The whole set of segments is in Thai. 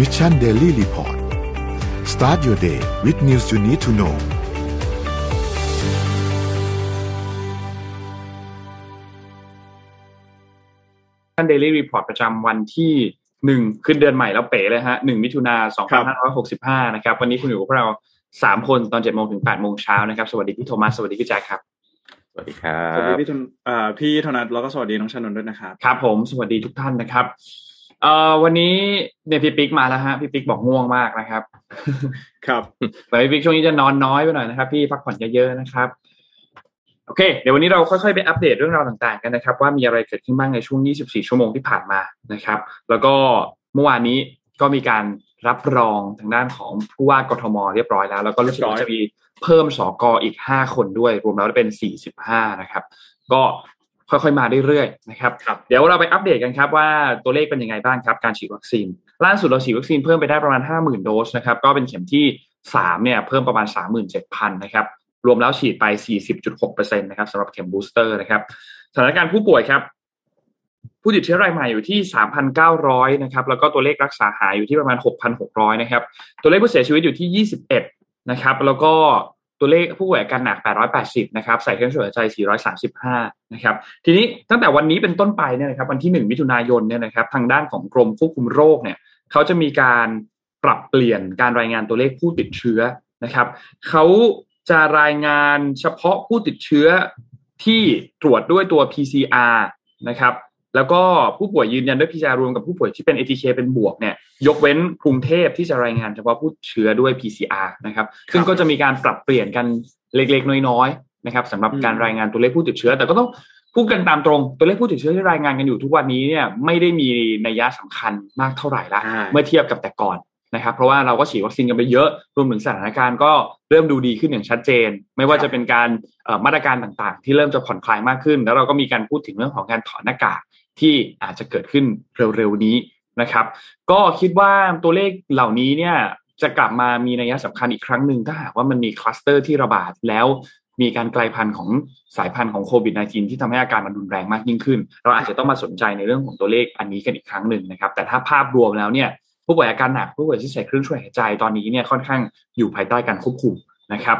Mission Daily Report start your day with news you need to know ท่าน Daily Report ประจำวันที่หนึ่งขึ้นเดือนใหม่แล้วเป๋เลยฮะหนึ่งมิถุนาสองพันห้าร้อยหกสิบห้านะครับ วันนี้คุณอยู่กับพวกเราสามคนตอนเจ็ดโมงถึงแปดโมงเช้านะครับ สวัสดีพี่โทมัส สวัสดีพี่แจ็คครับ สวัสดีครัสวัสดีบพี่ธนอ่าพี่ธนัทแล้วก็สวัสดีน้องชานนท์ด้วยนะครับ ครับผม สวัสดีทุกท่านนะครับ เอ่อวันนี้เนี่ยพี่ปิ๊กมาแล้วฮะพี่ปิ๊กบอกง่วงมากนะครับ ครับแต่พี่ปิ๊กช่วงนี้จะนอนน้อยไปหน่อยนะครับ พี่พักผ่อนเยอะๆนะครับ โอเค เดี๋ยววันนี้เราค่อยๆไปอัปเดตเรื่องราวต่างๆกันนะครับ ว่ามีอะไรเกิดขึ้นบ้างในช่วง 24 ชั่วโมงที่ผ่านมานะครับ แล้วก็เมื่อวานนี้ก็มีการรับรองทางด้านของผู้ว่ากทมเรียบร้อยแล้ว แล้วก็รู้สึกว่าจะมีเพิ่มสกอีก 5 คนด้วย รวมแล้วเป็น 45 นะครับ ก็ ค่อยๆ มาเรื่อยๆนะครับครับเดี๋ยวเราไปอัปเดตกันครับว่าตัวเลขเป็นยังไงบ้างครับการฉีดวัคซีน ล่าสุดเราฉีดวัคซีนเพิ่มไปได้ประมาณ 50,000 โดสนะครับก็เป็นเข็มที่3เนี่ยเพิ่มประมาณ 37,000นะครับรวมแล้วฉีดไป 40.6%นะครับสำหรับเข็มบูสเตอร์นะครับสถานการณ์ผู้ป่วยครับผู้ติดเชื้อรายใหม่อยู่ที่ 3,900 นะครับ แล้วก็ตัวเลขรักษาหายอยู่ที่ประมาณ 6,600 นะครับ ตัวเลขผู้เสียชีวิตอยู่ที่ 21 นะครับ แล้วก็ ตัวเลขผู้ป่วยอาการหนัก 880 นะครับ ใส่เครื่องช่วยหายใจ 435 นะครับ ทีนี้ตั้งแต่วันนี้เป็นต้นไปเนี่ยนะครับ วันที่ 1 มิถุนายนเนี่ยนะครับ ทางด้านของกรมควบคุมโรคเนี่ย เขาจะมีการปรับเปลี่ยนการรายงานตัวเลขผู้ติดเชื้อนะครับ เขาจะรายงานเฉพาะผู้ติดเชื้อที่ตรวจด้วยตัว PCR นะครับ แล้วก็ผู้ป่วยยืนยันด้วย PCR รวมกับผู้ป่วยที่เป็น ATK เป็นบวกเนี่ยยกเว้นกรุงเทพที่จะรายงานเฉพาะผู้เชื้อด้วย PCR นะครับ ซึ่งก็จะมีการปรับเปลี่ยนกันเล็กๆ น้อยๆนะครับสำหรับการรายงานตัวเลขผู้ติดเชื้อ แต่ก็ต้องพูดกันตามตรงตัวเลขผู้ติดเชื้อที่รายงานกันอยู่ทุกวันนี้เนี่ยไม่ได้มีนัยยะสำคัญมากเท่าไหร่ละอ่าเมื่อเทียบกับแต่ก่อน นะครับเพราะว่าเราก็ฉีดวัคซีนกันไปเยอะรวมถึงสถานการณ์ก็เริ่มดูดีขึ้นอย่างชัดเจน ไม่ว่าจะเป็นการมาตรการต่างๆ ที่เริ่มจะผ่อนคลายมากขึ้น แล้วเราก็มีการพูดถึงเรื่องของการถอดหน้ากากที่อาจจะเกิดขึ้นเร็วๆนี้นะครับ ก็คิดว่าตัวเลขเหล่านี้เนี่ยจะกลับมามีนัยสำคัญอีกครั้งหนึ่งถ้าหากว่ามันมีคลัสเตอร์ที่ระบาดแล้วมีการกลายพันธุ์ของสายพันธุ์ของโควิด -19 ที่ทำให้อาการมันรุนแรงมากยิ่งขึ้น เราอาจจะต้องมาสนใจในเรื่องของตัวเลขอันนี้กันอีกครั้งหนึ่งนะครับ แต่ถ้าภาพรวมแล้วเนี่ย ผู้ป่วยอาการหนักผู้ป่วยที่ใส่เครื่องช่วยหายใจตอนนี้เนี่ยค่อนข้างอยู่ภายใต้การควบคุมนะครับ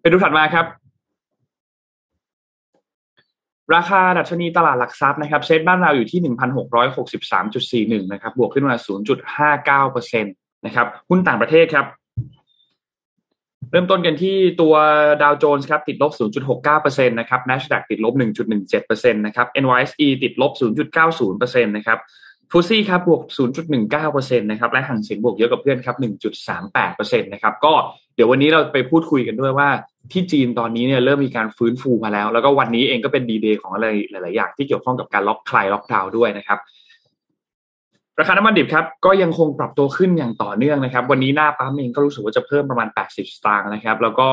ไปดูถัดมาครับ ราคาดัชนีตลาดหลักทรัพย์นะครับเซ็ตบ้านเราอยู่ที่1,663.41นหกร้อยหกสิบสามจุดสี่หนึ่งนะครับบวกขึ้นมา0.59เปอร์เซ็นตนะครับหุ้นต่างประเทศครับเริ่มต้นกันที่ตัวดาวโจนส์ครับติดลบ 0.69%นะครับ NASDAQ ติดลบ 1.17%นะครับ NYSE ติดลบ 0.90%นะครับ ฟูซี่ครับบวก 0.19%นะครับและหังเสียงบวกเยอะกับเพื่อนครับ1.38%นะครับก็เดี๋ยววันนี้เราไปพูดคุยกันด้วยว่าที่จีนตอนนี้เนี่ยเริ่มมีการฟื้นฟูมาแล้ว แล้วก็วันนี้เองก็เป็นดีเดย์ของอะไรหลาย ๆ อย่างที่เกี่ยวข้องกับการล็อกคลายล็อกดาวน์ด้วยนะครับ ราคาน้ำมันดิบครับก็ยังคงปรับตัวขึ้นอย่างต่อเนื่องนะครับ วันนี้หน้าปั๊มเองก็รู้สึกว่าจะเพิ่มประมาณ 80 สตางค์นะครับ แล้วก็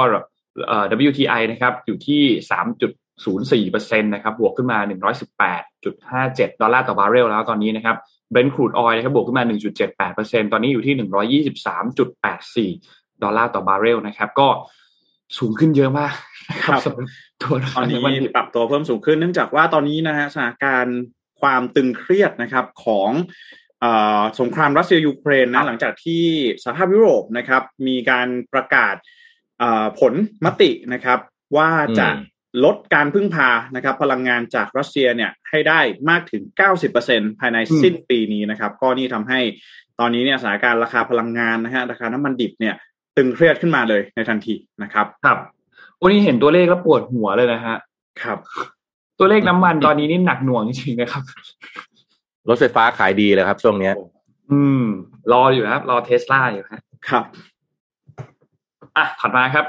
เอ่อ WTI นะครับอยู่ที่ 3.04%นะครับบวกขึ้นมา 118.57 ดอลลาร์ต่อบาร์เรลแล้วตอนนี้นะครับ Brent Crude Oil นะครับบวกขึ้นมา 1.78%ตอนนี้อยู่ที่ 123.84 ดอลลาร์ต่อบาร์เรลนะครับก็สูงขึ้นเยอะมากนะครับสำหรับตัวตอนนี้น้ำมันดิบปรับตัวเพิ่มสูงขึ้นเนื่องจากว่าตอนนี้นะฮะสถานการณ์ความตึงเครียดนะครับของเอ่อสงครามรัสเซียยูเครนครันะบหลังจากที่สหภาพยุโรปนะครับ มีการประกาศเอ่อผลมตินะครับ ว่าจะอืม ลดการพึ่งพานะครับ พลังงานจากรัสเซียเนี่ยให้ได้มากถึง 90%ภายในสิ้นปีนี้นะครับ ก็นี่ทำให้ตอนนี้เนี่ยสถานการณ์ราคาพลังงานนะฮะราคาน้ำมันดิบเนี่ยตึงเครียดขึ้นมาเลยในทันทีนะครับ ครับวันนี้เห็นตัวเลขแล้วปวดหัวเลยนะฮะครับ ตัวเลขน้ำมันตอนนี้นี่หนักหน่วงจริงๆนะครับรถไฟฟ้าขายดีเลยครับ ช่วงเนี้ย อืม รออยู่นะครับ รอเทสลาอยู่ฮะครับ อะถัดมาครับ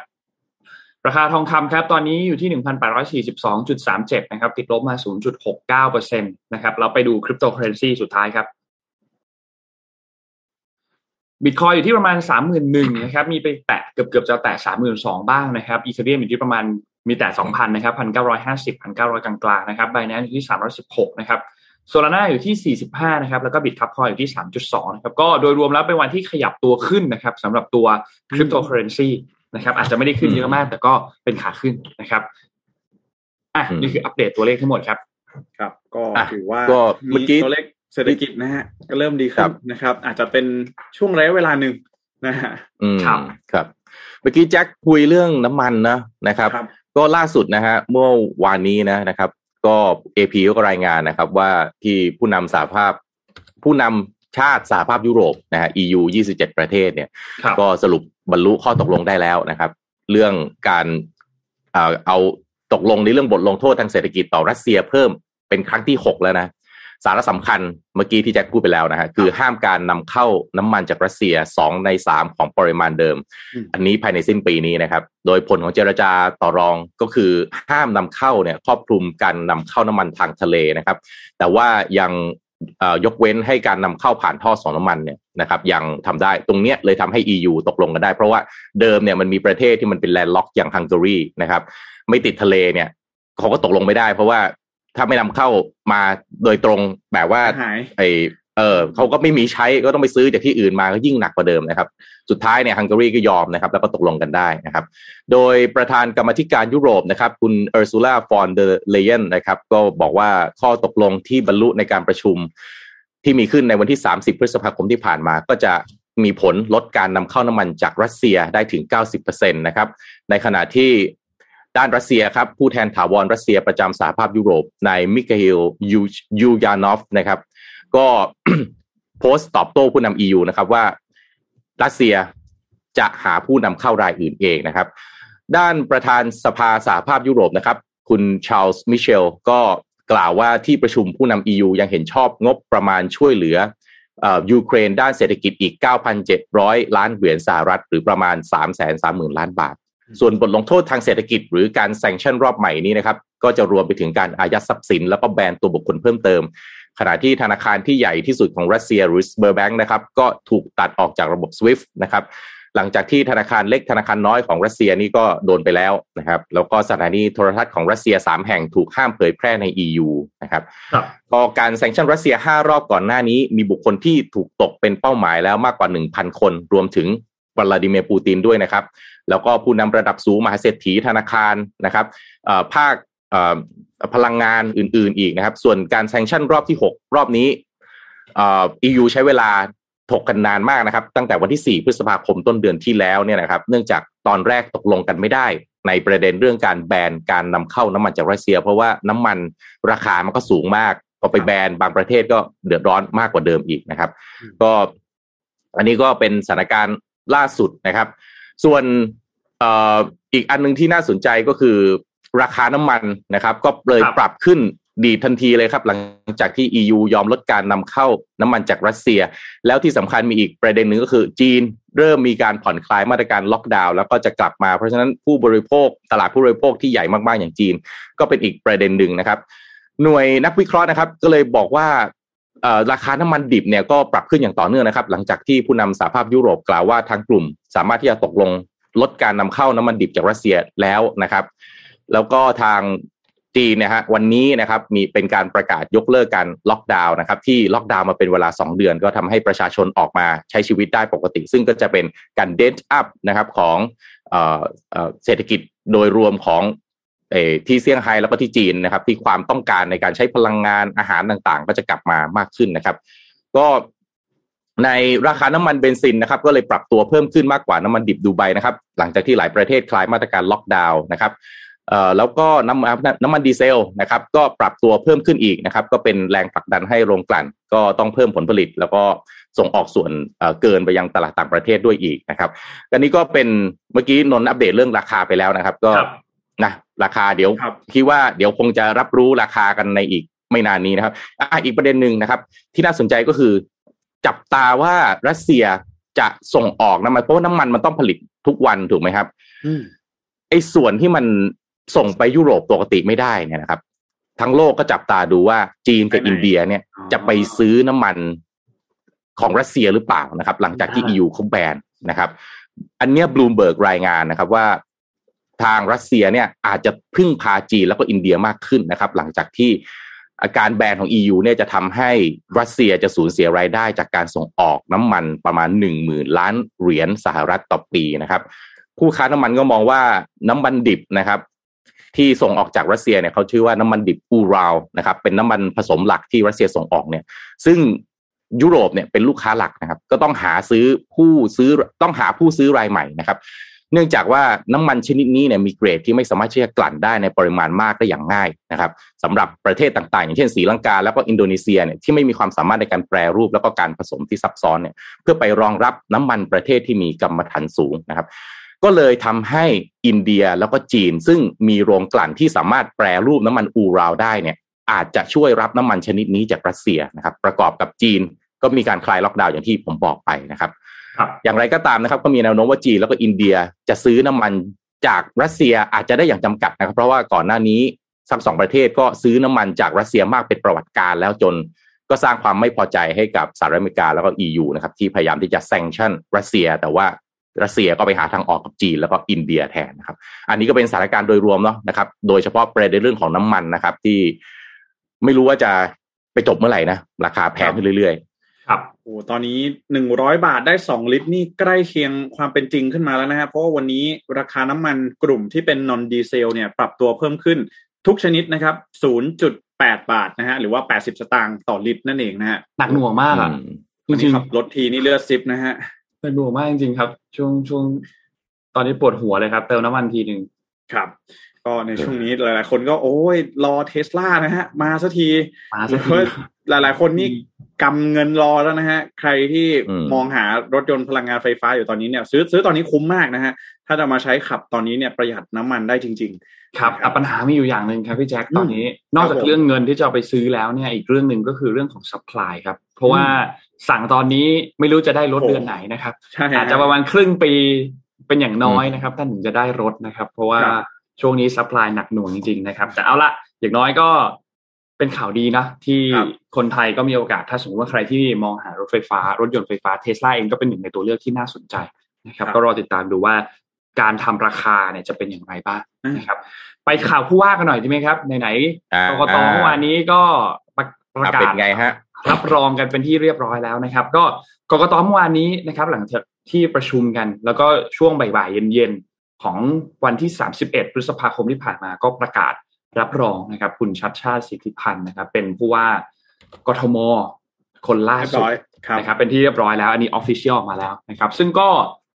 ราคาทองคำครับตอนนี้อยู่ที่หนึ่งพันแปดร้อยสี่สิบสองจุดสามเจ็ดนะครับ ติดลบมาศูนย์จุดหกเก้าเปอร์เซ็นต์นะครับเราไปดูคริปโตเคอเรนซีสุดท้ายครับบิตคอยอยู่ที่ประมาณสามหมื่นหนึ่งนะครับมีไปแตะเกือบเกือบจะแตะสามหมื่นสองบ้างนะครับ Ethereum อยู่ที่ประมาณมีแต่สองพันนะครับพันเก้าร้อยห้าสิบพันเก้าร้อยกลางๆนะครับ Binance อยู่ที่สามร้อยสิบหกนะครับ Solana อยู่ที่สี่สิบห้านะครับ แล้วก็ Bitkub Coin อยู่ที่สามจุดสองนะครับ ก็โดยรวมแล้วเป็นวันที่ขยับตัวขึ้นนะครับสำหรับตัวคริปโตเคอเรนซี นะครับ อาจจะไม่ได้ขึ้นเยอะมาก แต่ก็เป็นขาขึ้นนะครับอะอืมนี่คืออัปเดตตัวเลขทั้งหมดครับ ครับ ก็อะถือว่าก็เมื่อกี้ตัวเลขเศรษฐกิจนะฮะก็เริ่มดีครัขึ้นบนะครับ อาจจะเป็นช่วงระยะเวลาหนึ่งนะฮะอืมครับครับ เมื่อกี้แจ็คคุยเรื่องน้ำมันนะนะครับครับ ก็ล่าสุดนะฮะเมื่อวานนี้นะนะครับ ก็เอพีก็รายงานนะครับ ว่าที่ผู้นำสหภาพ ผู้นำ ชาติสหภาพยุโรปนะฮะ EU 27 ประเทศเนี่ยครับก็สรุปบรรลุข้อตกลงได้แล้วนะครับ เรื่องการเอ่อเอาตกลงในเรื่องบทลงโทษทางเศรษฐกิจต่อรัสเซียเพิ่มเป็นครั้งที่หกแล้วนะ สาระสำคัญเมื่อกี้ที่แจ็คพูดไปแล้วนะฮะคือห้ามการนำเข้าน้ำมันจากรัสเซียสองในสามของปริมาณเดิมอืมอันนี้ภายในสิ้นปีนี้นะครับ โดยผลของเจรจาต่อรองก็คือห้ามนำเข้าเนี่ยครอบคลุมการนำเข้าน้ำมันทางทะเลนะครับ แต่ว่ายังเอ่อ ยกเว้นให้การนำเข้าผ่านท่อส่งน้ำมันเนี่ยนะครับยังทำได้ตรงเนี้ยเลยทำให้ EU ตกลงกันได้ เพราะว่าเดิมเนี่ยมันมีประเทศที่มันเป็น landlock อย่างฮังการีนะครับไม่ติดทะเลเนี่ยเขาก็ตกลงไม่ได้ เพราะว่าถ้าไม่นำเข้ามาโดยตรงแบบว่าหายไป เออเขาก็ไม่มีใช้ก็ต้องไปซื้อจากที่อื่นมาก็ยิ่งหนักกว่าเดิมนะครับ สุดท้ายเนี่ยฮังการีก็ยอมนะครับ แล้วก็ตกลงกันได้นะครับ โดยประธานกรรมาธิการยุโรปนะครับ คุณ Ursula von der Leyen นะครับ ก็บอกว่าข้อตกลงที่บรรลุในการประชุม ที่มีขึ้นในวันที่ 30 พฤษภาคมที่ผ่านมา ก็จะมีผลลดการนำเข้าน้ำมันจากรัสเซียได้ถึง 90%นะครับ ในขณะที่ด้านรัสเซียครับผู้แทนถาวรรัสเซียประจำสหภาพยุโรปนายมิคาเอลอุลยานอฟนะครับ ก็โพสต์ตอบโต้ผู้นำ EU นะครับว่ารัสเซียจะหาผู้นำเข้ารายอื่นเองนะครับ ด้านประธานสภาสหภาพยุโรปนะครับ คุณชาร์ลส์มิเชลก็กล่าวว่าที่ประชุมผู้นำ EU ยังเห็นชอบงบประมาณช่วยเหลือเอ่อยูเครนด้านเศรษฐกิจอีก 9,700 ล้านเหรียญสหรัฐ หรือประมาณ 330,000 ล้านบาท ส่วนบทลงโทษทางเศรษฐกิจหรือการ sanction รอบใหม่นี้นะครับ ก็จะรวมไปถึงการอายัดทรัพย์สิน แล้วก็แบนตัวบุคคลเพิ่มเติม ขณะที่ธนาคารที่ใหญ่ที่สุดของรัสเซียหรือ Sberbank นะครับก็ถูกตัดออกจากระบบ SWIFT นะครับหลังจากที่ธนาคารเล็กธนาคารน้อยของรัสเซียนี่ก็โดนไปแล้วนะครับ แล้วก็สถานีโทรทัศน์ของรัสเซีย 3 แห่งถูกห้ามเผยแพร่ใน EU นะครับครับพอการ sanction รัสเซีย 5 รอบก่อนหน้านี้ มีบุคคลที่ถูกตกเป็นเป้าหมายแล้วมากกว่า 1,000 คน รวมถึงวลาดิเมียร์ปูตินด้วยนะครับ แล้วก็ผู้นำระดับสูงมหาเศรษฐีธนาคารนะครับเอ่อภาคเอ่อ พลังงานอื่น ๆ อีกนะครับ ส่วนการแซงชั่นรอบที่ 6 รอบนี้เอ่อ EU ใช้เวลาถกกันนานมากนะครับ ตั้งแต่วันที่ 4 พฤษภาคมต้นเดือนที่แล้วเนี่ยนะครับ เนื่องจากตอนแรกตกลงกันไม่ได้ ในประเด็นเรื่องการแบนการนำเข้าน้ำมันจากรัสเซีย เพราะว่าน้ำมันราคามันก็สูงมากพอไปแบนบางประเทศก็เดือดร้อนมากกว่าเดิมอีกนะครับ ก็ อันนี้ก็เป็นสถานการณ์ล่าสุดนะครับ ส่วนอ,อ,อีกอันหนึงที่น่าสนใจก็คือ ราคาน้ำมันนะครับ ก็เลยครับปรับขึ้นดีดทันทีเลยครับ หลังจากที่ EU ยอมลดการนำเข้าน้ำมันจากรัสเซีย แล้วที่สำคัญมีอีกประเด็นหนึ่งก็คือ จีนเริ่มมีการผ่อนคลายมาตรการล็อกดาวน์แล้วก็จะกลับมาเพราะฉะนั้นผู้บริโภคตลาดผู้บริโภคที่ใหญ่มากๆอย่างจีน ก็เป็นอีกประเด็นหนึ่งนะครับ หน่วยนักวิเคราะห์นะครับ ก็เลยบอกว่าเอ่อราคาน้ำมันดิบเนี่ยก็ปรับขึ้นอย่างต่อเนื่องนะครับ หลังจากที่ผู้นำสหภาพยุโรปกล่าวว่าทางกลุ่ม สามารถที่จะตกลงลดการนำเข้าน้ำมันดิบจากรัสเซียแล้วนะครับ แล้วก็ทางจีนนี่ยฮะวันนี้นะครับมีเป็นการประกาศยกเลิกการล็อกดาวน์นะครับที่ล็อกดาวน์มาเป็นเวลา 2 เดือน ก็ทำให้ประชาชนออกมาใช้ชีวิตได้ปกติ ซึ่งก็จะเป็นการเดนอัพนะครับของเออเออเศรษฐกิจโดยรวมของอที่เซี่ยงไฮ้แล้วก็ที่จีนนะครับที่ความต้องการในการใช้พลังงานอาหารต่างๆ ก็จะกลับมามากขึ้นนะครับ ก็ในราคาน้ำมันเบนซินนะครับ ก็เลยปรับตัวเพิ่มขึ้นมากกว่าน้ำมันดิบดูไบนะครับ หลังจากที่หลายประเทศคลายมาตรการล็อกดาวน์นะครับ แล้วก็น้ำมันน้ำมันดีเซลนะครับก็ปรับตัวเพิ่มขึ้นอีกนะครับ ก็เป็นแรงผลักดันให้โรงกลั่น ก็ต้องเพิ่มผลผลิต แล้วก็ส่งออกส่วนเอ่อเกินไปยังตลาดต่างประเทศด้วยอีกนะครับอันนี้ก็เป็นเมื่อกี้นนท์อัปเดตเรื่องราคาไปแล้วนะครับ ก็ครับนะราคาเดี๋ยวครับคิดว่าเดี๋ยวคงจะรับรู้ราคากันในอีกไม่นานนี้นะครับอะอีกประเด็นหนึ่งนะครับ ที่น่าสนใจก็คือจับตาว่ารัสเซียจะส่งออกน้ำมันเพราะว่าน้ำมันมันต้องผลิตทุกวันถูกไหมครับอืมไอ้ส่วนที่มัน ส่งไปยุโรปปกติไม่ได้เนี่ยนะครับ ทั้งโลกก็จับตาดูว่าจีนกับไปไหนอินเดียเนี่ยอ๋อจะไปซื้อน้ำมันของรัสเซียหรือเปล่านะครับ หลังจากที่อ่า EU เขาแบนนะครับ อันเนี้บลูมเบิร์กรายงานนะครับว่าทางรัสเซียเนี่ยอาจจะพึ่งพาจีนแล้วก็อินเดียมากขึ้นนะครับ หลังจากที่อ่าการแบนของ EU เนี่ยจะทำให้รัสเซียจะสูญเสียรายได้จากการส่งออกน้ำมันประมาณหนึ่งหมื่นล้านเหรียญสหรัฐต่อปีนะครับ ผู้ค้าน้ำมันก็มองว่าน้ำมันดิบนะครับ ที่ส่งออกจากรัสเซียเนี่ยเขาชื่อว่าน้ำมันดิบอูราวนะครับเป็นน้ำมันผสมหลักที่รัสเซียส่งออกเนี่ยซึ่งยุโรปเนี่ยเป็นลูกค้าหลักนะครับ ก็ต้องหาซื้อผู้ซื้อต้องหาผู้ซื้อรายใหม่นะครับ เนื่องจากว่าน้ำมันชนิดนี้เนี่ยมีเกรดที่ไม่สามารถที่จะกลั่นได้ในปริมาณมากได้อย่างง่ายนะครับสำหรับประเทศต่างๆ อย่างเช่นศรีลังกาแล้วก็อินโดนีเซียเนี่ยที่ไม่มีความสามารถในการแปรรูปแล้วก็การผสมที่ซับซ้อนเนี่ยเพื่อไปรองรับน้ำมันประเทศที่มีกรรมฐานสูงนะครับ ก็เลยทำให้อินเดียแล้วก็จีน ซึ่งมีโรงกลั่นที่สามารถแปรรูปน้ำมันอูราลได้เนี่ย อาจจะช่วยรับน้ำมันชนิดนี้จากรัสเซียนะครับ ประกอบกับจีนก็มีการคลายล็อกดาวน์อย่างที่ผมบอกไปนะครับ อย่างไรก็ตามนะครับ ก็มีแนวโน้มว่าจีนแล้วก็อินเดียจะซื้อน้ำมันจากรัสเซียอาจจะได้อย่างจำกัดนะครับ เพราะว่าก่อนหน้านี้ทั้งสองประเทศก็ซื้อน้ำมันจากรัสเซียมากเป็นประวัติการณ์แล้วจนก็สร้างความไม่พอใจให้กับสหรัฐอเมริกาแล้วก็ EU นะครับที่พยายามที่จะ sanction รัสเซีย แต่ว่า รัสเซียก็ไปหาทางออกกับจีนแล้วก็อินเดียแทนนะครับ อันนี้ก็เป็นสถานการณ์โดยรวมเนาะนะครับ โดยเฉพาะประเด็นเรื่องของน้ำมันนะครับ ที่ไม่รู้ว่าจะไปจบเมื่อไหร่นะราคาแพงขึ้นเรื่อยครับโอ้ตอนนี้หนึ่งร้อยบาทได้สองลิตรนี่ใกล้เคียงความเป็นจริงขึ้นมาแล้วนะฮะเพราะว่าวันนี้ราคาน้ำมันกลุ่มที่เป็นนอนดีเซลเนี่ยปรับตัวเพิ่มขึ้นทุกชนิดนะครับศูนย์จุดแปดบาทนะฮะหรือว่าแปดสิบสตางค์ต่อลิตรนั่นเองนะฮะหนักหน่วงๆมากอะอืมจริงขับรถทีนี่เลือดซิปนะฮะ ๆหนักหน่วงมากจริงๆครับ ช่วงช่วงตอนนี้ปวดหัวเลยครับ เติมน้ำมันทีหนึ่งครับก็ในช่วงนี้หลาย ๆ คนก็โอ้ยรอเทสลานะฮะ มาสักทีมาสักทีเพราะหลาย ๆ คนนี่กำเงินรอแล้วนะฮะ ใครที่อืมมองหารถยนต์พลังงานไฟฟ้าอยู่ตอนนี้เนี่ยซื้อซื้อตอนนี้คุ้มมากนะฮะ ถ้าจะมาใช้ขับตอนนี้เนี่ยประหยัดน้ำมันได้จริงครับครับแต่ปัญหามีอยู่อย่างหนึ่งครับพี่แจ็คอืมตอนนี้ นอกจากครับผมเรื่องเงินที่จะเอาไปซื้อแล้วเนี่ยอีกเรื่องหนึ่งก็คือเรื่องของ supply ครับเพ ราะว่าสั่งตอนนี้ไม่รู้จะได้รถโอ้เดือนไหนนะครับๆใช่ฮอาจจะประมาณครึ่งปีเป็นอย่างน้อยนะครับท่านถึงจะได้รถนะครับ เพราะว่าครับช่วงนี้ supply หนักหน่วงจริงๆนะครับ แต่เอาละอย่างน้อยก็เป็นข่าวดีนะ ที่ครับคนไทยก็มีโอกาสถ้าสมมติว่าใครที่มองหารถไฟฟ้า รถยนต์ไฟฟ้าเทสลาเองก็เป็นหนึ่งในตัวเลือกที่น่าสนใจนะครับ ก็รอติดตามดูว่าการทำราคาเนี่ยจะเป็นอย่างไรบ้างนะครับ ไปข่าวผู้ว่ากันหน่อยดีไหมครับไหนอ่าๆกกตเมื่อวานนี้ก็ประประกาศอะเป็นไงฮะ รับรองกันเป็นที่เรียบร้อยแล้วนะครับ ก็กกตเมื่อวานนี้นะครับ หลังจากที่ประชุมกัน แล้วก็ช่วงบ่ายๆเย็นๆของวันที่ 31 พฤษภาคมที่ผ่านมาก็ประกาศรับรองนะครับ คุณชัชชาติสิทธิพันธุ์นะครับ เป็นผู้ว่ากทมคนล่าสุดเรียบร้อยครับนะครับ เป็นที่เรียบร้อยแล้ว อันนี้ official ออกมาแล้วนะครับ ซึ่งก็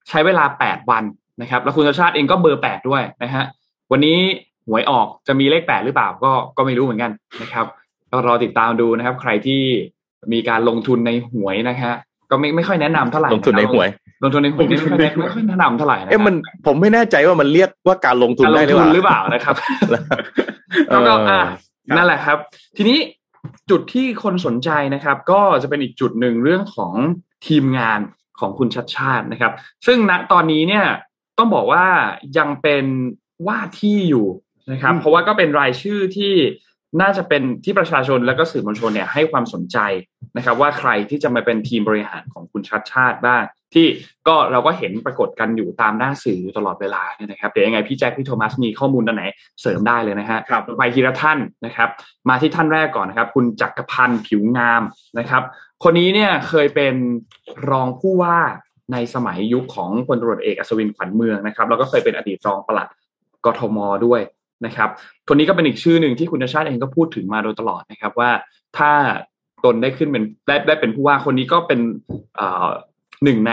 ใช้เวลา 8 วันนะครับ แล้วคุณชัชชาติเองก็เบอร์ 8 ด้วยนะฮะวันนี้หวยออกจะมีเลข 8 หรือเปล่าก็ก็ไม่รู้เหมือนกันนะครับก็รอติดตามดูนะครับ ใครที่ มีการลงทุนในหวยนะฮะก็ไม่ไม่ค่อยแนะนำเท่าไหร่ลงทุนในหวย ลงทุนในหวยไม่ค่อยแนะไม่ค่อยแนะนำเท่าไหร่นะเอ๊ะมันผมไม่แน่ใจว่ามันเรียกว่าการลงทุนการลได้งหรือทุเปนล่าหรือเปล่านะครับเอแล้วก็ออะครับนั่นแหละครับ ทีนี้จุดที่คนสนใจนะครับ ก็จะเป็นอีกจุดหนึ่งเรื่องของทีมงานของคุณชัดชาตินะครับ ซึ่งณตอนนี้เนี่ยต้องบอกว่ายังเป็นว่าที่อยู่นะครับอืมเพราะว่าก็เป็นรายชื่อที่น่าจะเป็นที่ประชาชนและก็สื่อมวลชนเนี่ยให้ความสนใจ นะครับว่าใครที่จะมาเป็นทีมบริหารของคุณชัดชาติบ้าง ที่ก็เราก็เห็นปรากฏกันอยู่ตามหน้าสื่ออยู่ตลอดเวลาเนี่ยนะครับเดี๋ยวยังไงพี่แจ็คพี่โทมัสมีข้อมูลอันไหนเสริมได้เลยนะฮะครับไปทีละท่านนะครับ มาที่ท่านแรกก่อนนะครับ คุณจักรพันธ์ผิวงามนะครับ คนนี้เนี่ยเคยเป็นรองผู้ว่าในสมัยยุคของพลตำรวจเอกอัศวินขวัญเมืองนะครับแล้วก็เคยเป็นอดีตรองปลัดกทมด้วยนะครับ คนนี้ก็เป็นอีกชื่อหนึ่งที่คุณชาติเองก็พูดถึงมาโดยตลอดนะครับว่าถ้า ตนได้ขึ้นเป็นได้ได้เป็นผู้ว่าคนนี้ก็เป็นหนึ่งใน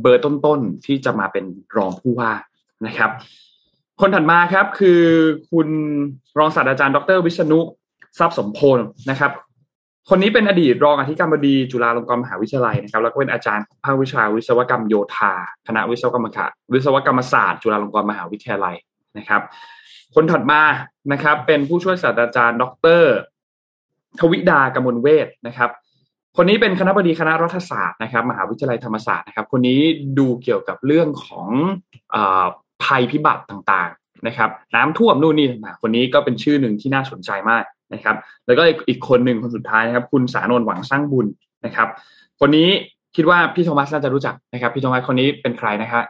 เบอร์ต้นๆที่จะมาเป็นรองผู้ว่านะครับ คนถัดมาครับคือคุณรองศาสตราจารย์ ดร วิษณุทรัพย์สมพลนะครับ คนนี้เป็นอดีตรองอธิการบดีจุฬาลงกรณ์มหาวิทยาลัยนะครับ แล้วก็เป็นอาจารย์ภาควิชาวิศวกรรมโยธาคณะวิศวกรรมศาสตร์วิศวกรรมศาสตร์จุฬาลงกรณ์มหาวิทยาลัยนะครับ คนถัดมานะครับ เป็นผู้ช่วยศาสตราจารย์ ดร ทวิดากมลเวทนะครับ คนนี้เป็นคณะบดีคณะรัฐศาสตร์นะครับ มหาวิทยาลัยธรรมศาสตร์นะครับ คนนี้ดูเกี่ยวกับเรื่องของอภัยพิบัติต่างๆนะครับ น้ำท่วมนู่นนี่ต่างๆคนนี้ก็เป็นชื่อหนึ่งที่น่าสนใจมากนะครับ แล้วก็อีกอีกคนหนึ่งคนสุดท้ายนะครับ คุณสานนท์หวังสร้างบุญนะครับ คนนี้คิดว่าพี่โทมัสน่าจะรู้จักนะครับ พี่โทมัสคนนี้เป็นใครนะครับ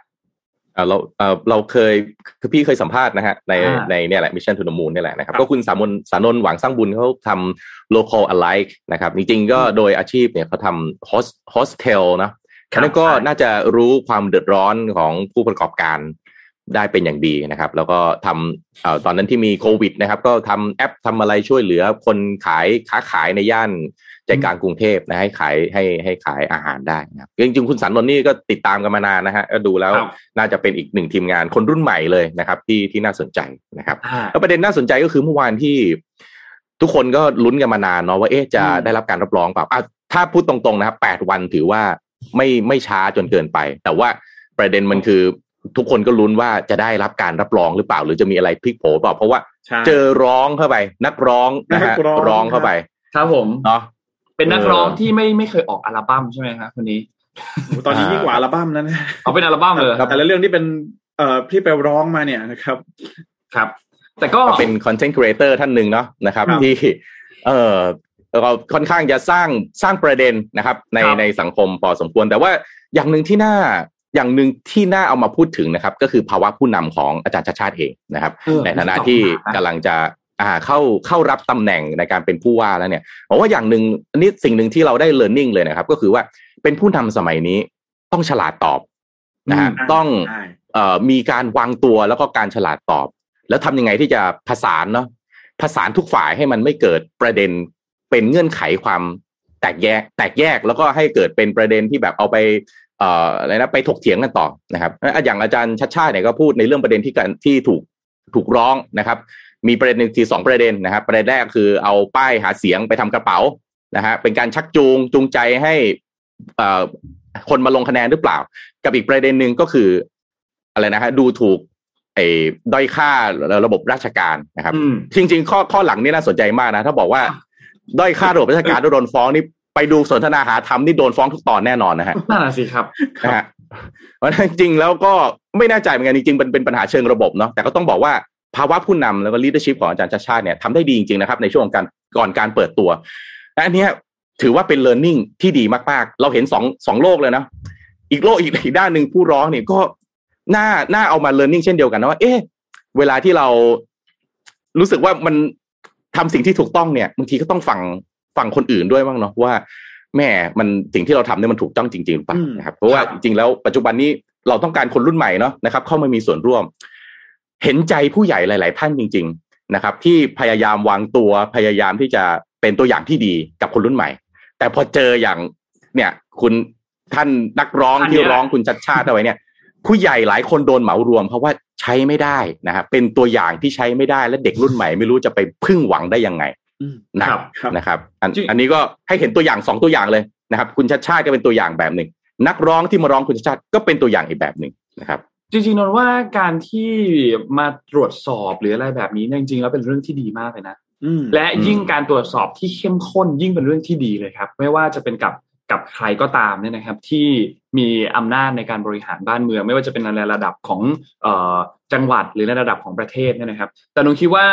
เอ่อเราเอ่อเราเคยคือพี่เคยสัมภาษณ์นะฮะในอ่าในเนี่ยแหละ Mission to the Moon เนี่ยแหละนะครับครับก็คุณสามนสานนท์หวังสร้างบุญเขาทำ local alike นะครับ จริงๆก็โดยอาชีพเนี่ยเขาทำ host hostel นะครับนั่นก็ใช่น่าจะรู้ความเดือดร้อนของผู้ประกอบการได้เป็นอย่างดีนะครับ แล้วก็ทำเอ่อตอนนั้นที่มีโควิดนะครับ ก็ทำแอปทำอะไรช่วยเหลือคนขายค้าขายในย่าน ใจกลางกรุงเทพนะให้ขายให้ให้ขายอาหารได้นะครับจริงๆคุณสันนนท์นี่ก็ติดตามกันมานานนะฮะก็ดูแล้วครับน่าจะเป็นอีกหนึ่งทีมงานคนรุ่นใหม่เลยนะครับ ที่ที่น่าสนใจนะครับอ่าแล้วประเด็นน่าสนใจก็คือเมื่อวานที่ ทุกคนก็ลุ้นกันมานานเนาะว่าเอ๊ะจะอืมได้รับการรับรองเปล่าอะถ้าพูดตรงๆนะครับแปดวันถือว่าไม่ไม่ช้าจนเกินไป แต่ว่าประเด็นมันคือทุกคนก็ลุ้นว่าจะได้รับการรับรองหรือเปล่า หรือจะมีอะไรพลิกโผเปล่าเพราะว่าใช่เจอร้องเข้าไป นักร้องนะฮะนักร้องร้องเข้าไป ครับผมเนาะ เป็นนักร้องเออที่ไม่ไม่เคยออกอัลบั้มใช่ไหมครับคนนี้โอ้โหตอนนี้ยิ่งกว่าอัลบั้มนั้นนะเอาเป็นอัลบั้มเลยครับแต่ละเรื่องที่เป็นเอ่อที่ไปร้องมาเนี่ยนะครับครับ แต่ก็ก็เป็น content creator์ท่านหนึ่งเนาะนะครับครับที่เออเราค่อนข้างจะสร้างสร้างประเด็นนะครับ ในครับในสังคมพอสมควร แต่ว่าอย่างหนึ่งที่น่าอย่างหนึ่งที่น่าเอามาพูดถึงนะครับ ก็คือภาวะผู้นำของอาจารย์ชาติชาติเองนะครับเออในฐานะที่กำลังจะ อ่าเข้าเข้ารับตำแหน่งในการเป็นผู้ว่าแล้วเนี่ยผมว่าอย่างหนึ่งอันนี้สิ่งหนึ่งที่เราได้ learning เลยนะครับ ก็คือว่าเป็นผู้นำสมัยนี้ต้องฉลาดตอบนะฮะอืมต้องใช่เอ่อมีการวางตัวแล้วก็การฉลาดตอบ แล้วทำยังไงที่จะผสานเนาะผสานทุกฝ่ายให้มันไม่เกิดประเด็นเป็นเงื่อนไขความแตกแยก แตกแยกแล้วก็ให้เกิดเป็นประเด็นที่แบบเอาไปเอ่ออะไรนะไปถกเถียงกันต่อนะครับอะอย่างอาจารย์ชัดชาติเนี่ยก็พูดในเรื่องประเด็นที่กันที่ถูกถูกร้องนะครับ มีประเด็นหนึ่งคือสองประเด็นนะครับ ประเด็นแรกคือเอาป้ายหาเสียงไปทำกระเป๋านะฮะเป็นการชักจูงจูงใจให้เอ่อคนมาลงคะแนนหรือเปล่า กับอีกประเด็นหนึ่งก็คืออะไรนะฮะดูถูกไอ้ด้อยค่าระบบราชการนะครับอืมจริง ๆ ข้อข้อหลังนี่น่าสนใจมากนะ ถ้าบอกว่าด้อยค่าระบบราชการแล้วโดนฟ้องนี่ไปดูสนทนาหาธรรมนี่โดนฟ้องทุกตอนแน่นอนนะฮะนั่นน่ะสิครับนะฮะเพราะฉะนั้นจริงๆแล้วก็ไม่แน่ใจเหมือนกันจริงๆเป็นเป็นปัญหาเชิงระบบเนาะแต่ก็ต้องบอกว่า ภาวะผู้นำแล้วก็ leadership ของอาจารย์ชาติชาติเนี่ยทำได้ดีจริงๆนะครับในช่วงของการก่อนการเปิดตัวและอันเนี้ยถือว่าเป็น learning ที่ดีมากๆ เราเห็นสองสองโลกเลยนะ อีกโลกอีกอีกด้านหนึ่งผู้ร้องเนี่ยก็น่าน่าเอามา learning เช่นเดียวกันนะว่า เอ๊ะเวลาที่เรารู้สึกว่ามันทำสิ่งที่ถูกต้องเนี่ยบางทีก็ต้องฟังฟังคนอื่นด้วยบ้างเนาะว่าแม่มันสิ่งที่เราทำเนี่ยมันถูกต้องจริงๆหรือเปล่าอืมนะครับเพราะว่าครับจริงๆแล้วปัจจุบันนี้เราต้องการคนรุ่นใหม่เนาะนะครับเข้ามามีส่วนร่วม เห็นใจผู้ใหญ่หลาย ๆ ท่านจริง ๆ นะครับ ที่พยายามวางตัวพยายามที่จะเป็นตัวอย่างที่ดีกับคนรุ่นใหม่ แต่พอเจออย่างเนี่ยคุณท่านนักร้องอันเนี้ที่ยร้องคุณชัดชาติเอาไว้เนี่ย ผู้ใหญ่หลายคนโดนเหมารวม เพราะว่าใช้ไม่ได้นะครับเป็นตัวอย่างที่ใช้ไม่ได้และเด็กรุ่นใหม่ไม่รู้จะไปพึ่งหวังได้ยังไงอืมนะครับครับนะครับอันจริงอันนี้ก็ให้เห็นตัวอย่างสองตัวอย่างเลยนะครับ คุณชัดชาติก็เป็นตัวอย่างแบบหนึ่งนักร้องที่มาร้องคุณชัดชาติก็เป็นตัวอย่างอีกแบบหนึ่งนะครับ จริงๆนนท์ว่าการที่มาตรวจสอบหรืออะไรแบบนี้เนี่ยจริงๆแล้วเป็นเรื่องที่ดีมากเลยนะอืมและยิ่งการตรวจสอบที่เข้มข้นยิ่งเป็นเรื่องที่ดีเลยครับ ไม่ว่าจะเป็นกับกับใครก็ตามเนี่ยนะครับ ที่มีอำนาจในการบริหารบ้านเมือง ไม่ว่าจะเป็นในระดับของเอ่อจังหวัดหรือในระดับของประเทศเนี่ยนะครับ แต่นนท์คิดว่า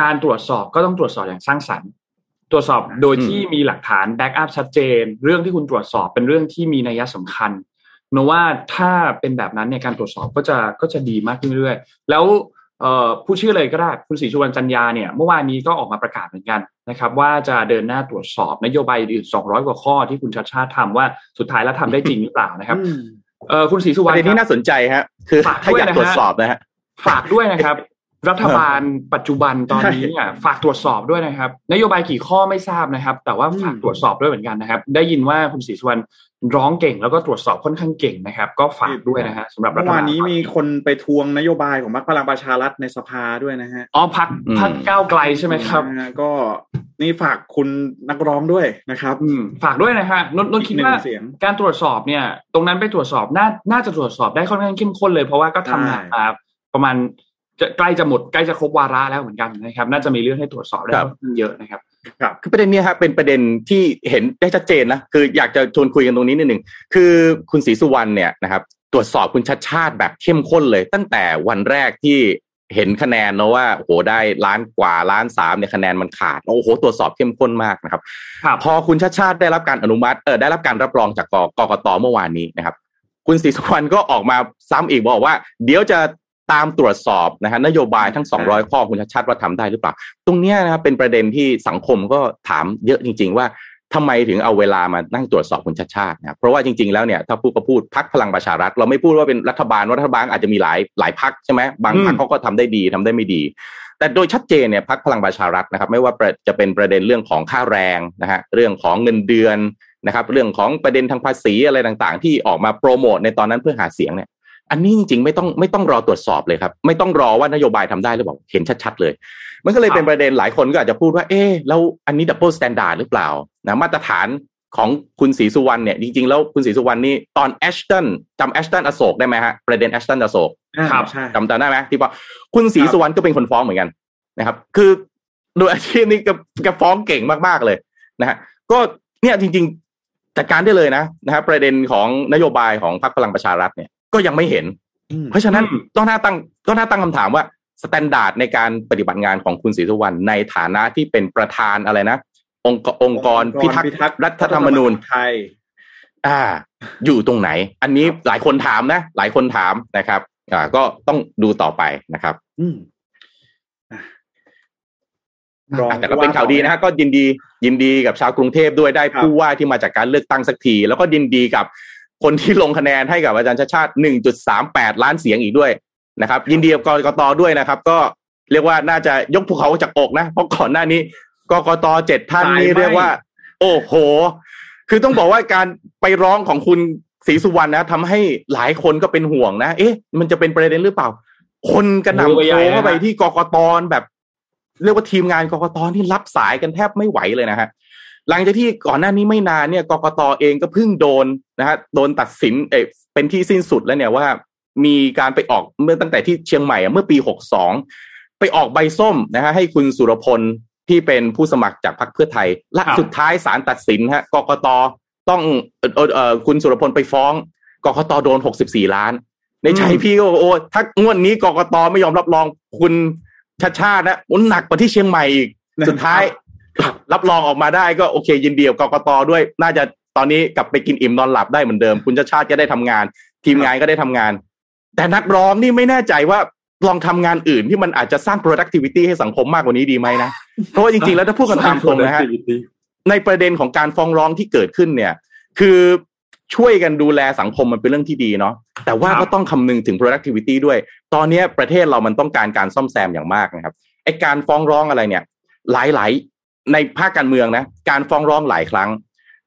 การตรวจสอบก็ต้องตรวจสอบอย่างสร้างสรรค์ ตรวจสอบโดยที่มีหลักฐาน backup ชัดเจน เรื่องที่คุณตรวจสอบเป็นเรื่องที่มีนัยสำคัญ นนว่าถ้าเป็นแบบนั้นเนี่ยการตรวจสอบก็จะก็จะดีมากขึ้นเรื่อยๆแล้วเอ่อผู้ชื่อเลยก็ได้คุณศรีสุวรรณจันยาเนี่ยเมื่อวานนี้ก็ออกมาประกาศเหมือนกันนะครับว่าจะเดินหน้าตรวจสอบนโยบายอื่น200 กว่าข้อที่คุณชัดชาติทำว่าสุดท้ายแล้วทำได้จริงหรือเปล่านะครับอืมเอ่อคุณศรีสุปวรระรณเด็นคที่รับน่าสนใจฮะคือฝากถ้าอยากด้วยนะฮะตรวจสอบนะฮะฝากด้วยนะครับ รัฐบาลปัจจุบันตอนนี้เนี่ยฝากตรวจสอบด้วยนะครับ นโยบายกี่ข้อไม่ทราบนะครับ แต่ว่าฝากตรวจสอบด้วยเหมือนกันนะครับ ได้ยินว่าคุณศรีสุวรรณ ร้องเก่งแล้วก็ตรวจสอบค่อนข้างเก่งนะครับ ก็ฝากด้วยนะฮะสำหรับรัเมื่ฐอวาบานลนี้มีคนไปทวงนโยบายของพรรคพลังประชารัฐในสภาด้วยนะฮะอ๋อพักอืมพักก้าวไกลใช่ไหมครับนะฮะก็นี่ฝากคุณนักร้องด้วยนะครับอืมฝากด้วยนะฮะนนท์นนท์คิดอีกหนึ่ว่างเสียงการตรวจสอบเนี่ย ตรงนั้นไปตรวจสอบน่าน่าจะตรวจสอบได้ค่อนข้างเข้มข้นเลยเพราะว่าก็ทำงานใช่มาประมาณ จะใกล้จะหมดใกล้จะครบวาระแล้วเหมือนกันนะครับ น่าจะมีเรื่องให้ตรวจสอบได้ครับค่อนข้างเยอะนะครับครับคือประเด็นเนี้ยครับเป็นประเด็นที่เห็นได้ชัดเจนนะคืออยากจะชวนคุยกันตรงนี้นิดหนึ่งคือคุณศรีสุวรรณเนี่ยนะครับ ตรวจสอบคุณชัดชาติแบบเข้มข้นเลย ตั้งแต่วันแรกที่เห็นคะแนนนะว่าโอ้โหได้ล้านกว่าล้านสามเนี่ยคะแนนมันขาดโอ้โหตรวจสอบเข้มข้นมากนะครับครับพอคุณชาติชาติได้รับการอนุมัติเออได้รับการรับรองจากกกกตเมื่อวานนี้นะครับ คุณศรีสุวรรณก็ออกมาซ้ำอีกบอกว่า เดี๋ยวจะ ตามตรวจสอบนะฮะนโยบายทั้ง 200 ข้อคุณชาติชาติว่าทำได้หรือเปล่า ตรงเนี้ยนะครับเป็นประเด็นที่สังคมก็ถามเยอะจริง ๆ ว่าทำไมถึงเอาเวลามานั่งตรวจสอบคุณชาติชาตินะเพราะว่าจริงๆแล้วเนี่ยถ้าพูดก็พูดพักพลังประชารัฐ เราไม่พูดว่าเป็นรัฐบาลรัฐบาลอาจจะมีหลายหลายพักใช่ไหมบางพักเขาก็ทำได้ดีทำได้ไม่ดี แต่โดยชัดเจนเนี่ยพักพลังประชารัฐนะครับ ไม่ว่าจะเป็นประเด็นเรื่องของค่าแรงนะฮะเรื่องของเงินเดือนนะครับ เรื่องของประเด็นทางภาษีอะไรต่างๆ ที่ออกมาโปรโมทในตอนนั้นเพื่อหาเสียงเนี่ย อันนี้จริงๆไม่ต้องไม่ต้องรอตรวจสอบเลยครับ ไม่ต้องรอว่านโยบายทำได้หรือเปล่าเห็นชัดๆเลย มันก็เลยเป็นประเด็นหลายคนก็อาจจะพูดว่า เอ๊แล้วอันนี้ double standard หรือเปล่านะมาตรฐานของคุณศรีสุวรรณเนี่ยจริงๆแล้วคุณศรีสุวรรณนี่ตอนแอชตันจำแอชตันอโศกได้ไหมฮะประเด็นแอชตันอโศกครับใช่จำได้ไหมที่ว่าคุณศรีสุวรรณก็เป็นคนฟ้องเหมือนกันนะครับ คือโดยอาชีพนี้ก็ก็ฟ้องเก่งมากๆเลยนะฮะก็เนี่ยจริง ๆ จัดการได้เลยนะนะครับประเด็นของนโยบายของพรรคพลังประชารัฐเนี่ย ก็ยังไม่เห็น เพราะฉะนั้นต้องน่าตั้งก็น่าตั้งคำถามว่า standard ในการปฏิบัติงานของคุณศรีสุวรรณในฐานะที่เป็นประธานอะไรนะ องค์องค์กรพิทักษ์รัฐธรรมนูญไทยอ่า อยู่ตรงไหน อันนี้หลายคนถามนะ หลายคนถามนะครับ อ่า ก็ต้องดูต่อไปนะครับ อืมอะแต่ก็เป็นข่าวดีนะฮะก็ยินดี ยินดีกับชาวกรุงเทพด้วยได้ผู้ว่าที่มาจากการเลือกตั้งสักที แล้วก็ยินดีกับ คนที่ลงคะแนนให้กับอาจารย์ชาติชาติ 1.38 ล้านเสียงอีกด้วยนะครับ ยินดีกับกกตด้วยนะครับ ก็เรียกว่าน่าจะยกภูเขาจากอกนะ เพราะก่อนหน้านี้กกตเจ็ดท่านนี่เรียกว่า โอ้โห คือต้องบอกว่าการไปร้องของคุณศรีสุวรรณนะทำให้หลายคนก็เป็นห่วงนะ เอ๊ะ มันจะเป็นประเด็นหรือเปล่า คนกระหน่ำโทรเข้าไปที่กกตแบบ เรียกว่าทีมงานกกตที่รับสายกันแทบไม่ไหวเลยนะฮะ หลังจากที่ก่อนหน้านี้ไม่นานเนี่ยกกตเองก็เพิ่งโดนนะฮะโดนตัดสินเอเป็นที่สิ้นสุดแล้วเนี่ยว่า มีการไปออกเมื่อตั้งแต่ที่เชียงใหม่เมื่อปีหกสองไปออกใบส้มนะฮะให้คุณสุรพลที่เป็นผู้สมัครจากพรรคเพื่อไทยและสุดท้ายศาลตัดสินฮะกกตต้องเออเออคุณสุรพลไปฟ้องกกตโดนหกสิบสี่ล้าน ในใจพี่ก็โอ้ถ้างวดนี้กกตไม่ยอมรับรองคุณชาติชาตินะมันหนักกว่าที่เชียงใหม่อีก สุดท้าย รับรองออกมาได้ก็โอเคยินดีกับกกตด้วย น่าจะตอนนี้กลับไปกินอิ่มนอนหลับได้เหมือนเดิม คุณชาชาติก็ได้ทำงาน ทีมงานก็ได้ทำงาน แต่นักร้องนี่ไม่แน่ใจว่าลองทำงานอื่นที่มันอาจจะสร้าง productivity ให้สังคมมากกว่านี้ดีไหมนะเพราะว่าจริงๆแล้วถ้าพูดกันตามตรงนะฮะในประเด็นของการฟ้องร้องที่เกิดขึ้นเนี่ย คือช่วยกันดูแลสังคมมันเป็นเรื่องที่ดีเนาะแต่ว่าก็ต้องคำนึงถึง productivity ด้วย ตอนนี้ประเทศเรามันต้องการการซ่อมแซมอย่างมากนะครับไอการฟ้องร้องอะไรเนี่ย หลายๆ ในภาคการเมืองนะ การฟ้องร้องหลายครั้ง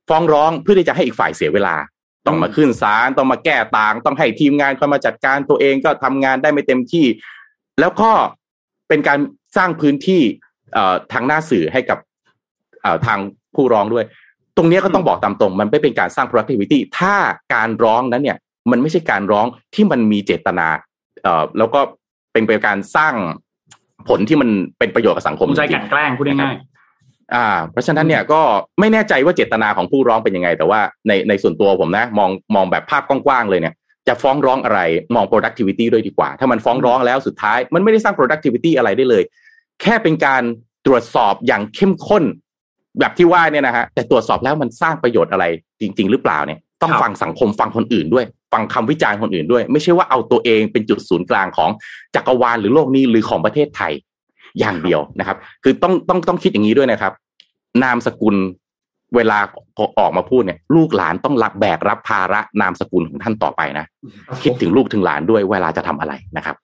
ฟ้องร้องเพื่อที่จะให้อีกฝ่ายเสียเวลา ต้องมาขึ้นศาลต้องมาแก้ต่าง ต้องให้ทีมงานคอยมาจัดการตัวเองก็ทำงานได้ไม่เต็มที่ แล้วก็เป็นการสร้างพื้นที่ทางหน้าสื่อให้กับทางผู้ร้องด้วย ตรงนี้ก็ต้องบอกตามตรง มันไม่เป็นการสร้าง productivity ถ้าการร้องนั้นเนี่ย มันไม่ใช่การร้องที่มันมีเจตนาเออแล้วก็เป็นไปการสร้างผลที่มันเป็นประโยชน์กับสังคมใจกันแกล้งพูดง่าย อ่า เพราะฉะนั้นเนี่ยก็ไม่แน่ใจว่าเจตนาของผู้ร้องเป็นยังไง แต่ว่าในในส่วนตัวผมนะ มองมองแบบภาพกว้างๆเลยเนี่ย จะฟ้องร้องอะไรมอง productivity ด้วยดีกว่า ถ้ามันฟ้องร้องแล้วสุดท้าย มันไม่ได้สร้าง productivity อะไรได้เลย แค่เป็นการตรวจสอบอย่างเข้มข้น แบบที่ว่าเนี่ยนะฮะแต่ตรวจสอบแล้วมันสร้างประโยชน์อะไรจริง ๆ หรือเปล่าเนี่ยต้องฟังสังคมฟังคนอื่นด้วย ฟังคำวิจารณ์คนอื่นด้วย ไม่ใช่ว่าเอาตัวเองเป็นจุดศูนย์กลางของจักรวาลหรือโลกนี้หรือของประเทศไทย อย่างเดียวนะครับ คือต้องต้องต้องคิดอย่างนี้ด้วยนะครับ นามสกุลเวลาออกมาพูดเนี่ย ลูกหลานต้องรับแบกรับภาระนามสกุลของท่านต่อไปนะคิดถึงลูกถึงหลานด้วยเวลาจะทำอะไรนะครับ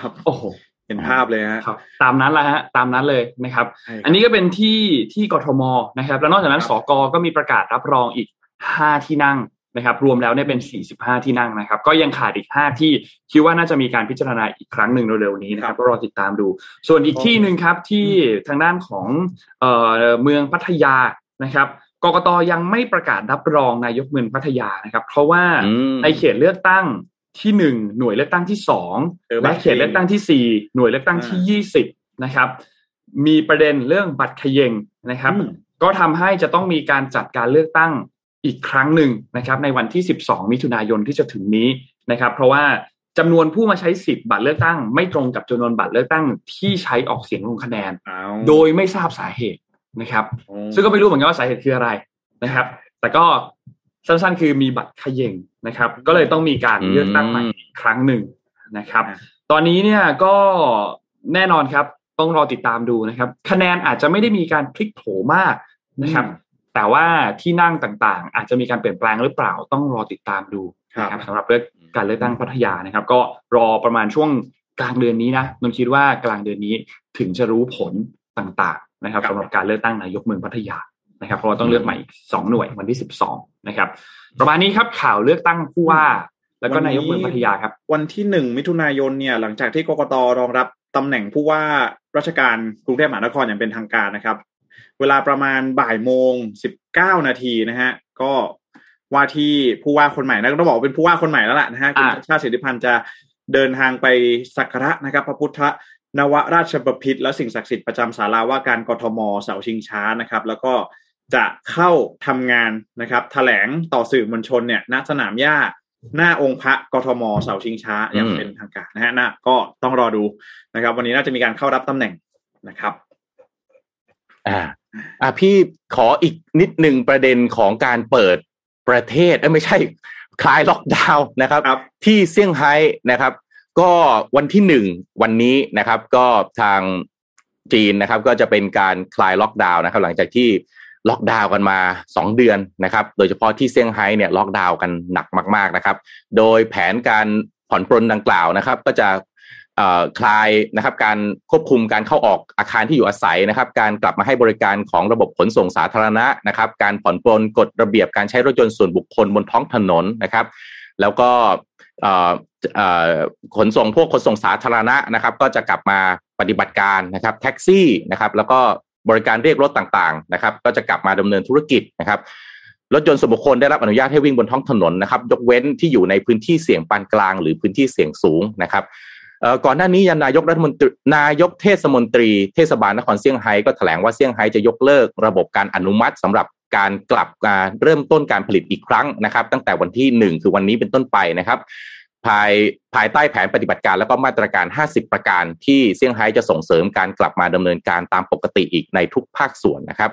ครับๆโอ้โหเห็นภาพเลยฮะครับตามนั้นแหละฮะตามนั้นเลยนะครับใช่ครับ อันนี้ก็เป็นที่ที่กทมนะครับ แล้วนอกจากนั้นครับสกก็มีประกาศรับรองอีกห้าที่นั่ง นะครับรวมแล้วเนี่ยเป็นสี่สิบห้าที่นั่งนะครับ ก็ยังขาดอีกห้าที่คิดว่าน่าจะมีการพิจารณาอีกครั้งหนึ่งเร็วๆนี้นะครับก็รอติดตามดู ส่วนอีกที่หนึ่งครับที่ทางด้านของเอ่อเมืองพัทยานะครับกกตยังไม่ประกาศรับรองนายกเมืองพัทยานะครับ เพราะว่าอืมในเขตเลือกตั้งที่หนึ่งหน่วยเลือกตั้งที่สองเออและเขตเลือกตั้งที่สี่หน่วยเลือกตั้งที่ยี่สิบนะครับ มีประเด็นเรื่องบัตรเขยงนะครับอืมก็ทำให้จะต้องมีการจัดการเลือกตั้ง อีกครั้งหนึ่งนะครับในวันที่ 12 มิถุนายนที่จะถึงนี้นะครับ เพราะว่าจำนวนผู้มาใช้สิทธิ์บัตรเลือกตั้ง ไม่ตรงกับจำนวนบัตรเลือกตั้งที่ใช้ออกเสียงลงคะแนนเอาโดยไม่ทราบสาเหตุนะครับโอ้ซึ่งก็ไม่รู้เหมือนกันว่าสาเหตุคืออะไรนะครับ แต่ก็สั้นๆ คือมีบัตรเขย่งนะครับ ก็เลยต้องมีการเลือกตั้งใหม่อีกครั้งหนึ่งนะครับ ตอนนี้เนี่ยก็แน่นอนครับต้องรอติดตามดูนะครับ คะแนนอาจจะไม่ได้มีการพลิกโผมากนะครับอืม แต่ว่าที่นั่งต่างๆ อาจจะมีการเปลี่ยนแปลงหรือเปล่าต้องรอติดตามดูนะครับสำหรับเรื่องการเลือกตั้งพัทยานะครับ ก็รอประมาณช่วงกลางเดือนนี้นะนนคิดว่ากลางเดือนนี้ถึงจะรู้ผลต่างๆนะครับสำหรับการเลือกตั้งนายกเมืองพัทยานะครับเพราะว่าต้องเลือกใหม่สองหน่วยวันที่สิบสองนะครับ ประมาณนี้ครับข่าวเลือกตั้งผู้ว่า แล้วก็นายกเมืองพัทยาครับ วันที่หนึ่งมิถุนายนเนี่ยหลังจากที่กกตรองรับตำแหน่งผู้ว่าราชการกรุงเทพมหานครอย่างเป็นทางการนะครับ เวลาประมาณบ่ายโมงสิบเก้านาทีนะฮะ ก็ว่าที่ผู้ว่าคนใหม่นะต้องบอกเป็นผู้ว่าคนใหม่แล้วล่ะนะฮะคุณชาติสิทธิพันธ์จะเดินทางไปสักการะนะครับ พระพุทธนวราชบพิตรและสิ่งศักดิ์สิทธิ์ประจำศาลาว่าการกทมเสาชิงช้านะครับ แล้วก็จะเข้าทำงานนะครับถแถลงต่อสื่อมวลชนเนี่ยณสนามหญ้าหน้าองค์พระกทมเสาชิงช้าอย่างเป็นทางการนะฮะนะก็ต้องรอดูนะครับ วันนี้น่าจะมีการเข้ารับตำแหน่งนะครับ อ่าอ่าพี่ขออีกนิดหนึ่งประเด็นของการเปิดประเทศไม่ใช่คลายล็อกดาวน์นะครับรบที่เซี่ยงไฮ้นะครับ ก็วันที่หนึ่งวันนี้นะครับ ก็ทางจีนนะครับ ก็จะเป็นการคลายล็อกดาวน์นะครับ หลังจากที่ล็อกดาวน์กันมา 2 เดือนนะครับ โดยเฉพาะที่เซี่ยงไฮ้เนี่ยล็อกดาวน์กันหนักมาก ๆนะครับ โดยแผนการผ่อนปรนดังกล่าวนะครับ ก็จะ คลายนะครับการควบคุมการเข้าออกอาคารที่อยู่อาศัยนะครับ การกลับมาให้บริการของระบบขนส่งสาธารณะนะครับ การผ่อนปรนกฎระเบียบการใช้รถยนต์ส่วนบุคคลบนท้องถนนนะครับ แล้วก็ขนส่งพวกขนส่งสาธารณะนะครับ ก็จะกลับมาปฏิบัติการนะครับ แท็กซี่นะครับ แล้วก็บริการเรียกรถต่างๆนะครับ ก็จะกลับมาดำเนินธุรกิจนะครับรถยนต์ส่วนบุคคลได้รับอนุญาตให้วิ่งบนท้องถนนนะครับ ยกเว้นที่อยู่ในพื้นที่เสี่ยงปานกลาง หรือพื้นที่เสี่ยงสูงนะครับ ก่อนหน้านี้ยันนายกรัฐมนตรีนายกเทศมนตรีเทศบาลนครเซี่ยงไฮ้ก็แถลงว่าเซี่ยงไฮ้จะยกเลิกระบบการอนุมัติสำหรับการกลับการเริ่มต้นการผลิตอีกครั้งนะครับ ตั้งแต่วันที่หนึ่งคือวันนี้เป็นต้นไปนะครับภายภายใต้แผนปฏิบัติการแล้วก็มาตรการ 50 ประการที่เซี่ยงไฮ้จะส่งเสริมการกลับมาดำเนินการตามปกติอีกในทุกภาคส่วนนะครับ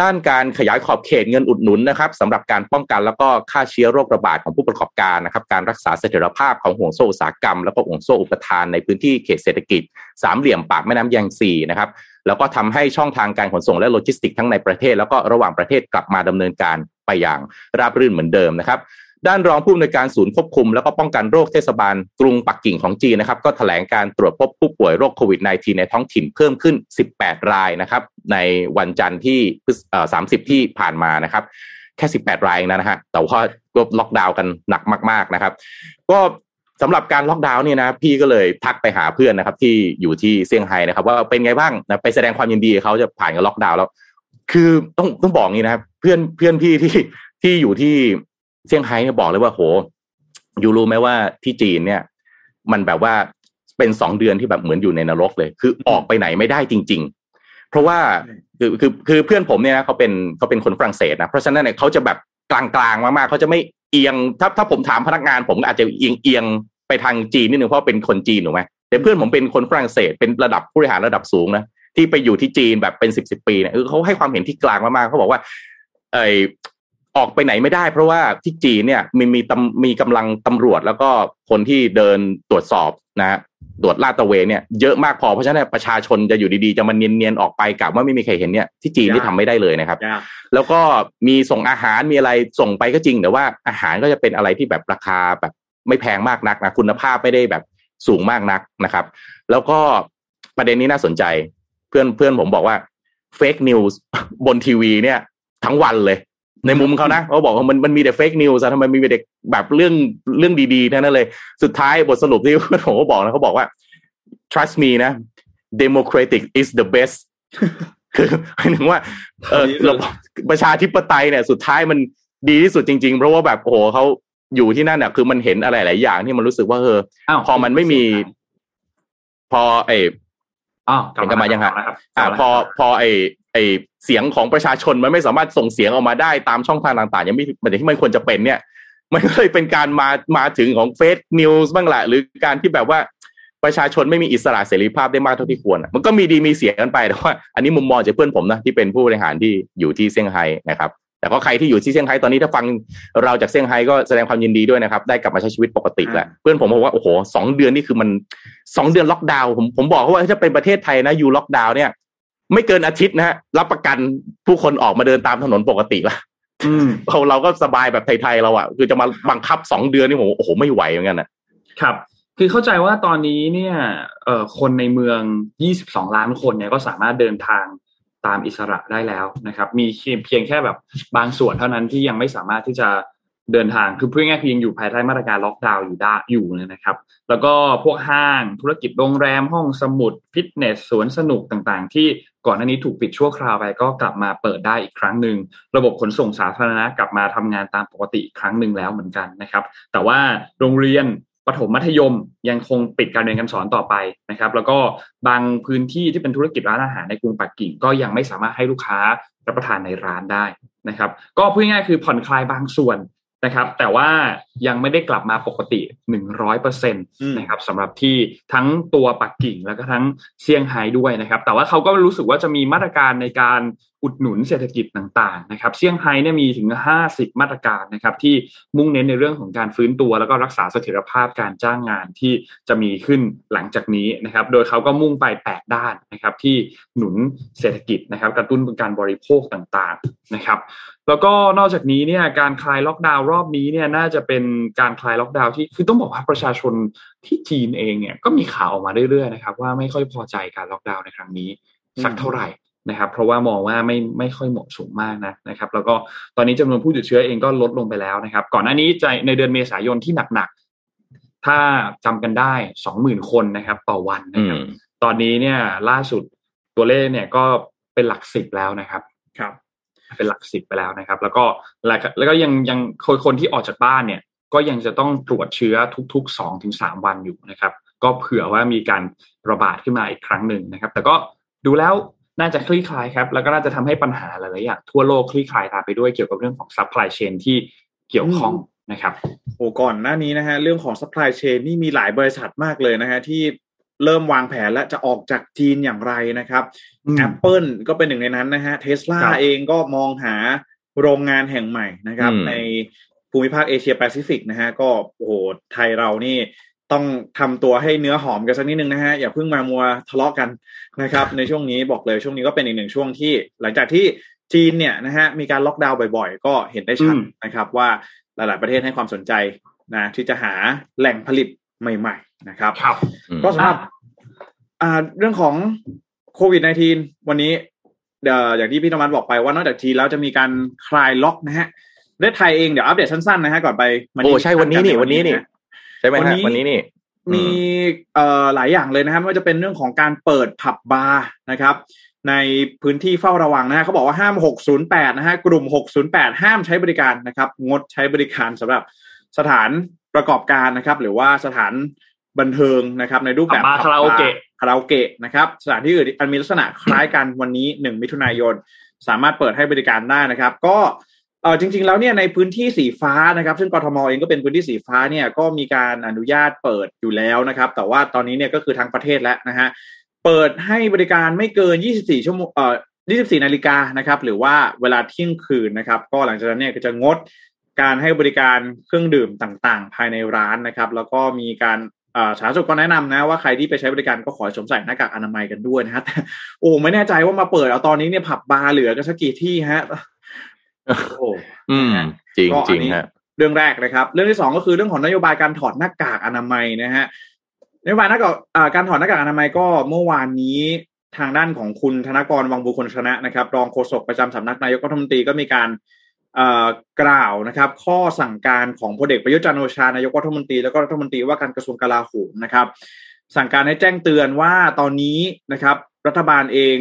ด้านการขยายขอบเขตเงินอุดหนุนนะครับสำหรับการป้องกันแล้วก็ฆ่าเชื้อโรคระบาดของผู้ประกอบการนะครับ การรักษาเสถียรภาพของห่วงโซ่อุตสาหกรรม แล้วก็ห่วงโซ่อุปทานในพื้นที่เขตเศรษฐกิจ สามเหลี่ยมปากแม่น้ำยางซีนะครับแล้วก็ทำให้ช่องทางการขนส่งและโลจิสติกทั้งในประเทศ แล้วก็ระหว่างประเทศกลับมาดำเนินการไปอย่างราบรื่นเหมือนเดิมนะครับ ด้านรองผู้อำนวยการศูนย์ควบคุม แล้วก็ป้องกันโรคเทศบาลกรุงปักกิ่งของจีนนะครับ ก็แถลงการตรวจพบผู้ป่วยโรคโควิด -19 ในท้องถิ่นเพิ่มขึ้น 18 รายนะครับ ในวันจันทร์ที่ 30 ที่ผ่านมานะครับ แค่ 18 รายนะฮะแต่ว่าก็ล็อกดาวน์กันหนักมาก ๆนะครับ ก็สำหรับการล็อกดาวน์เนี่ยนะพี่ก็เลยทักไปหาเพื่อนนะครับ ที่อยู่ที่เซี่ยงไฮ้นะครับ ว่าเป็นไงบ้างนะไปแสดงความยินดีเขาจะผ่านกับล็อกดาวน์แล้ว คือต้องต้องบอกงี้นะครับ เพื่อนเพื่อนพี่ที่ที่อยู่ที่ เซี่ยงไฮ้เนี่ยบอกเลยว่าโหอยู่รู้ไหมว่าที่จีนเนี่ย มันแบบว่าเป็นสองเดือนที่แบบเหมือนอยู่ในนรกเลย คือออกไปไหนไม่ได้จริง ๆ เพราะว่าคือคือคือเพื่อนผมเนี่ยนะเขาเป็นเขาเป็นคนฝรั่งเศสนะเพราะฉะนั้นเนี่ยเขาจะแบบกลางๆมากๆเขาจะไม่เอียงถ้าถ้าผมถามพนักงาน ผมอาจจะเอียงเอียงไปทางจีนนิดนึงเพราะเป็นคนจีนถูกไหมแต่เพื่อนผมเป็นคนฝรั่งเศสเป็นระดับผู้บริหารระดับสูงนะที่ไปอยู่ที่จีนแบบเป็นสิบสิบปีเนี่ยเขาให้ความเห็นที่กลางมากๆเขาบอกว่าไอ ออกไปไหนไม่ได้เพราะว่าที่จีนเนี่ยมีมีตมีกำลังตำรวจแล้วก็คนที่เดินตรวจสอบนะตรวจลาดตระเวนเนี่ยเยอะมากพอเพราะฉะนั้นประชาชนจะอยู่ดีๆ จะมันเนียนๆออกไปกับว่าไม่มีใครเห็นเนี่ยที่จีนที่ทำไม่ได้เลยนะครับ แล้วก็มีส่งอาหารมีอะไรส่งไปก็จริง แต่ว่าอาหารก็จะเป็นอะไรที่แบบราคาแบบไม่แพงมากนักนะคุณภาพไม่ได้แบบสูงมากนักนะครับ แล้วก็ประเด็นนี้น่าสนใจ เพื่อนเพื่อนผมบอกว่า fake news บนทีวีเนี่ยทั้งวันเลย ในมุมเขานะเขาบอกว่ามันมันมีแต่ fake news ทำไมมีแต่แบบเรื่องเรื่องดีๆนั่นเลย สุดท้ายบทสรุปที่ผมก็บอกนะเขาบอกว่า trust me นะ democratic is the best คือหมายถึงว่าเออระบบประชาธิปไตยเนี่ย สุดท้ายมันดีที่สุดจริง ๆ เพราะว่าแบบโอ้โหเขาอยู่ที่นั่นเนี่ยคือมันเห็นอะไรหลายอย่างที่มันรู้สึกว่าเออพอมันไม่มี พอไอ้อ๋อกลับมายังไงอ่าพอพอไอ้ ไอเสียงของประชาชนมันไม่สามารถส่งเสียงออกมาได้ตามช่องทางต่างๆยังไม่เหมือนที่มันควรจะเป็นเนี่ย มันก็เลยเป็นการมามาถึงของเฟซนิวส์บ้างแหละหรือการที่แบบว่าประชาชนไม่มีอิสระเสรีภาพได้มากเท่าที่ควร มันก็มีดีมีเสียกันไปแต่ว่าอันนี้มุมมองจากเพื่อนผมนะที่เป็นผู้บริหารที่อยู่ที่เซี่ยงไฮ้นะครับ แต่ก็ใครที่อยู่ที่เซี่ยงไฮ้ตอนนี้ถ้าฟังเราจากเซี่ยงไฮ้ก็แสดงความยินดีด้วยนะครับ ได้กลับมาใช้ชีวิตปกติแล้วเพื่อนผมบอกว่าโอ้โหสองเดือนนี่คือมันสองเดือนล็อกดาวน์ผมผมบอกเขาว่าถ้าเป็นประเทศไทยนะอยู่ล็อกดาวน์เนี่ย ไม่เกินอาทิตย์นะฮะรับประกันผู้คนออกมาเดินตามถนนปกติละอืมเราเราก็สบายแบบไทยๆเราอะคือจะมาบังคับสองเดือนนี่ผมโอ้โหไม่ไหวเหมือนกันนะครับ คือเข้าใจว่าตอนนี้เนี่ยเอ่อคนในเมือง 22 ล้านคนเนี่ยก็สามารถเดินทางตามอิสระได้แล้วนะครับ มีเพียงแค่แบบบางส่วนเท่านั้นที่ยังไม่สามารถที่จะเดินทางคือพูดง่ายๆคือยังอยู่ภายใต้มาตรการล็อกดาวน์อยู่ได้อยู่เลยนะครับ แล้วก็พวกห้างธุรกิจโรงแรมห้องสมุด ฟิตเนสสวนสนุกต่างๆ ที่ ก่อนหน้านี้ถูกปิดชั่วคราวไปก็กลับมาเปิดได้อีกครั้งหนึ่งระบบขนส่งสาธารณะกลับมาทำงานตามปกติอีกครั้งหนึ่งแล้วเหมือนกันนะครับ แต่ว่าโรงเรียนประถมมัธยมยังคงปิดการเรียนการสอนต่อไปนะครับ แล้วก็บางพื้นที่ที่เป็นธุรกิจร้านอาหารในกรุงปักกิ่ง ก็ยังไม่สามารถให้ลูกค้ารับประทานในร้านได้นะครับ ก็พูดง่ายๆคือผ่อนคลายบางส่วน นะครับ แต่ว่ายังไม่ได้กลับมาปกติหนึ่งร้อยเปอร์เซ็นต์อืมนะครับสำหรับที่ทั้งตัวปักกิ่งแล้วก็ทั้งเซี่ยงไฮ้ด้วยนะครับ แต่ว่าเขาก็รู้สึกว่าจะมีมาตรการในการ อุดหนุนเศรษฐกิจต่างๆนะครับเซี่ยงไฮ้เนี่ยมีถึง 50 มาตรการนะครับที่มุ่งเน้นในเรื่องของการฟื้นตัว แล้วก็รักษาเสถียรภาพการจ้างงานที่จะมีขึ้นหลังจากนี้นะครับโดยเขาก็มุ่งไป 8 ด้านนะครับที่หนุนเศรษฐกิจนะครับกระตุ้นการบริโภคต่างๆนะครับแล้วก็นอกจากนี้เนี่ยการคลายล็อกดาวน์รอบนี้เนี่ยน่าจะเป็นการคลายล็อกดาวน์ที่คือต้องบอกว่าประชาชนที่จีนเองเนี่ยก็มีข่าวออกมาเรื่อยๆนะครับว่าไม่ค่อยพอใจการล็อกดาวน์ในครั้งนี้สักเท่าไหร่ นะครับเพราะว่ามองว่าไม่ไม่ค่อยเหมาะสมมากนะนะครับ แล้วก็ตอนนี้จำนวนผู้ติดเชื้อเองก็ลดลงไปแล้วนะครับ ก่อนหน้านี้จะในเดือนเมษายนที่หนักๆ ถ้าจำกันได้สองหมื่นคนนะครับ ต่อวันนะอืครับมตอนนี้เนี่ยล่าสุดตัวเลขเนี่ยก็เป็นหลักสิบแล้วนะครับครับเป็นหลักสิบไปแล้วนะครับแล้วก็แล้วก็แล้วก็ยังยังคนคนที่ออกจากบ้านเนี่ย ก็ยังจะต้องตรวจเชื้อทุกๆสองถึงสามวันอยู่นะครับ ก็เผื่อว่ามีการระบาดขึ้นมาอีกครั้งหนึ่งนะครับ แต่ก็ดูแล้ว น่าจะคลี่คลายครับ แล้วก็น่าจะทำให้ปัญหาหลายๆอย่างทั่วโลกคลี่คลายตามไปด้วยเกี่ยวกับเรื่องของ supply chain ที่เกี่ยวข้องนะครับโอ้ก่อนหน้านี้นะฮะเรื่องของ supply chain นี่มีหลายบริษัทมากเลยนะฮะที่เริ่มวางแผนและจะออกจากจีนอย่างไรนะครับอืม Apple ก็เป็นหนึ่งในนั้นนะฮะเทสลาครับเองก็มองหาโรงงานแห่งใหม่นะครับอืมในภูมิภาคเอเชียแปซิฟิกนะฮะก็โอ้โหไทยเรานี่ ต้องทำตัวให้เนื้อหอมกันสักนิดนึงนะฮะอย่าเพิ่งมามัวทะเลาะกันนะครับ ในช่วงนี้บอกเลยช่วงนี้ก็เป็นอีกหนึ่งช่วงที่ หลังจากที่จีนเนี่ยนะฮะมีการล็อกดาวน์บ่อย ๆ ก็เห็นได้ชัดอืมนะครับ ว่าหลาย ๆประเทศให้ความสนใจนะที่จะหาแหล่งผลิตใหม่ ๆ นะครับครับอืมก็สำหรับอ่าเรื่องของโควิด -19 วันนี้เดี๋ยวอย่างที่พี่ธรรมันบอกไปว่านอกจากจีนแล้วจะมีการคลายล็อกนะฮะประเทศไทยเองเดี๋ยวอัปเดตสั้นๆนะฮะก่อนไปมันโอ้ใช่วันนี้นี่วันนี้นี่ะ ใช่ไหมวันฮะนี้วันนี้นี่มีเอ่อหลายอย่างเลยนะครับไม่ว่าจะเป็นเรื่องของการเปิดผับบาร์นะครับ ในพื้นที่เฝ้าระวังนะฮะเขาบอกว่าห้าม 608 นะฮะกลุ่ม 608 ห้ามใช้บริการนะครับ งดใช้บริการสำหรับสถานประกอบการนะครับ หรือว่าสถานบันเทิงนะครับ ในรูปแบบผับบาร์คาราโอเกะคาราโอเกะนะครับ สถานที่อื่นอันมีลักษณะคล้ายกันวันนี้ 1 มิถุนายน สามารถเปิดให้บริการได้นะครับ ก็ เออจริง ๆ แล้วเนี่ยในพื้นที่สีฟ้านะครับ ซึ่งกทมเองก็เป็นพื้นที่สีฟ้าเนี่ยก็มีการอนุญาตเปิดอยู่แล้วนะครับ แต่ว่าตอนนี้เนี่ยก็คือทางประเทศแล้วนะฮะเปิดให้บริการไม่เกิน 24 ชั่วโมงเอ่อ24 นาฬิกานะครับ หรือว่าเวลาเที่ยงคืนนะครับ ก็หลังจากนั้นเนี่ยก็จะงดการให้บริการเครื่องดื่มต่างๆ ภายในร้านนะครับ แล้วก็มีการอ่สาธารณสุขก็แนะนำนะว่าใครที่ไปใช้บริการก็ขอสวมใส่หน้ากากอนามัยกันด้วยนะฮะแต่โอ้ไม่แน่ใจว่ามาเปิดเอาตอนนี้เนี่ยผับบาร์เหลือกันสักกี่ที่ฮะ โอ้โหอืมจริงก็จอัรินงนี้ฮะเรื่องแรกนะครับ เรื่องที่สองก็คือเรื่องของนโยบายการถอดหน้ากากอนามัยนะฮะนโยบายหน้ากากอ่าการถอดหน้ากากอนามัยก็เมื่อวานนี้ทางด้านของคุณธนกรวังบุคคลชนะนะครับ รองโฆษกประจำสำนักนายกรัฐมนตรีก็มีการเอ่อกล่าวนะครับ ข้อสั่งการของพลเอกประยุทธ์จันทร์โอชานายกรัฐมนตรีแล้วก็รัฐมนตรีว่าการกระทรวงกลาโหมนะครับ สั่งการให้แจ้งเตือนว่าตอนนี้นะครับ รัฐบาลเอง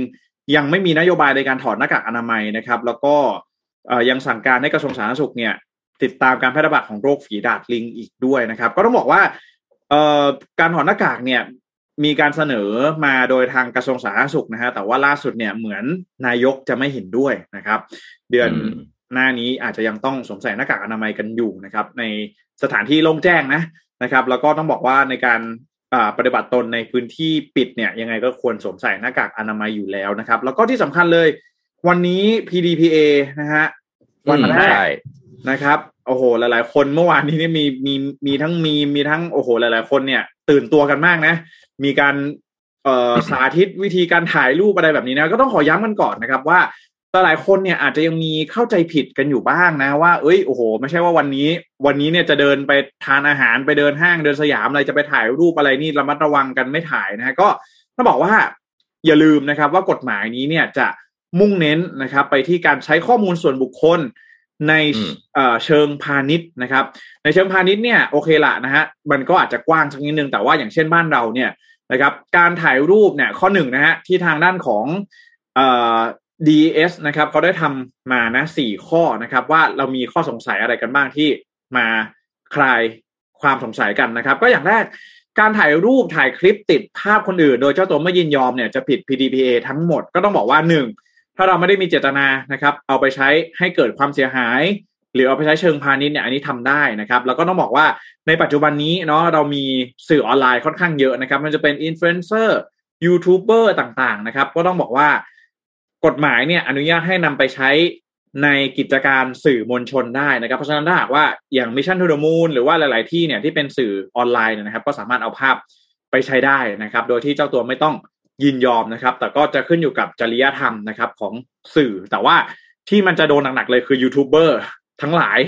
ยังไม่มีนโยบายในการถอดหน้ากากอนามัยนะครับ แล้วก็เอ่อ ยังสั่งการให้กระทรวงสาธารณสุขเนี่ยติดตามการแพร่ระบาดของโรคฝีดาดลิงอีกด้วยนะครับ ก็ต้องบอกว่าเอ่อการถอดหน้ากากเนี่ยมีการเสนอมาโดยทางกระทรวงสาธารณสุขนะฮะแต่ว่าล่าสุดเนี่ยเหมือนนายกจะไม่เห็นด้วยนะครับ เดือนอืมหน้านี้อาจจะยังต้องสวมใส่หน้ากากอนามัยกันอยู่นะครับ ในสถานที่โล่งแจ้งนะนะครับ แล้วก็ต้องบอกว่าในการอ่าปฏิบัติตนในพื้นที่ปิดเนี่ยยังไงก็ควรสวมใส่หน้ากากอนามัยอยู่แล้วนะครับ แล้วก็ที่สำคัญเลย วันนี้ PDPA นะฮะวันอืมแรกใช่นะครับ โอ้โห หลาย ๆ คนเมื่อวานนี้เนี่ยมีมีมีทั้งมีมีทั้งโอ้โห หลาย ๆ คนเนี่ย ตื่นตัวกันมากนะ มีการเอ่อสาธิตวิธีการถ่ายรูปอะไรแบบนี้นะ ก็ต้องขอย้ำกันก่อนนะครับว่าแต่หลายคนเนี่ยอาจจะยังมีเข้าใจผิดกันอยู่บ้างนะว่า เอ้ยโอ้โห ไม่ใช่ว่าวันนี้ วันนี้เนี่ยจะเดินไปทานอาหารไปเดินห้างเดินสยามอะไรจะไปถ่ายรูปอะไรนี่ระมัดระวังกันไม่ถ่ายนะฮะก็ต้องบอกว่าอย่าลืมนะครับว่ากฎหมายนี้เนี่ยจะ มุ่งเน้นนะครับ ไปที่การใช้ข้อมูลส่วนบุคคลในเชิงพาณิชย์นะครับ ในเชิงพาณิชย์เนี่ยโอเคละนะฮะมันก็อาจจะกว้างสักนิดนึงแต่ว่าอย่างเช่นบ้านเราเนี่ยนะครับ การถ่ายรูปเนี่ยข้อหนึ่งนะฮะที่ทางด้านของ DS นะครับเขาได้ทำมานะสี่ข้อนะครับ ว่าเรามีข้อสงสัยอะไรกันบ้างที่มาคลายความสงสัยกันนะครับ ก็อย่างแรกการถ่ายรูปถ่ายคลิปติดภาพคนอื่น โดยเจ้าตัวไม่ยินยอมเนี่ยจะผิด PDPA ทั้งหมดก็ต้องบอกว่าหนึ่ง ถ้าเราไม่ได้มีเจตนานะครับ เอาไปใช้ให้เกิดความเสียหาย หรือเอาไปใช้เชิงพาณิชย์เนี่ยอันนี้ทำได้นะครับ แล้วก็ต้องบอกว่าในปัจจุบันนี้เนาะเรามีสื่อออนไลน์ค่อนข้างเยอะนะครับ มันจะเป็นอินฟลูเอนเซอร์ยูทูบเบอร์ต่างๆนะครับ ก็ต้องบอกว่ากฎหมายเนี่ยอนุญาตให้นำไปใช้ในกิจการสื่อมวลชนได้นะครับ เพราะฉะนั้นถ้าหากว่าอย่าง Mission to the Moon หรือว่าหลาย ๆ ที่เนี่ยที่เป็นสื่อออนไลน์นะครับ ก็สามารถเอาภาพไปใช้ได้นะครับ โดยที่เจ้าตัวไม่ต้อง ยินยอมนะครับ แต่ก็จะขึ้นอยู่กับจริยธรรมนะครับของสื่อ แต่ว่าที่มันจะโดนหนักๆเลยคือยูทูบเบอร์ทั้งหลาย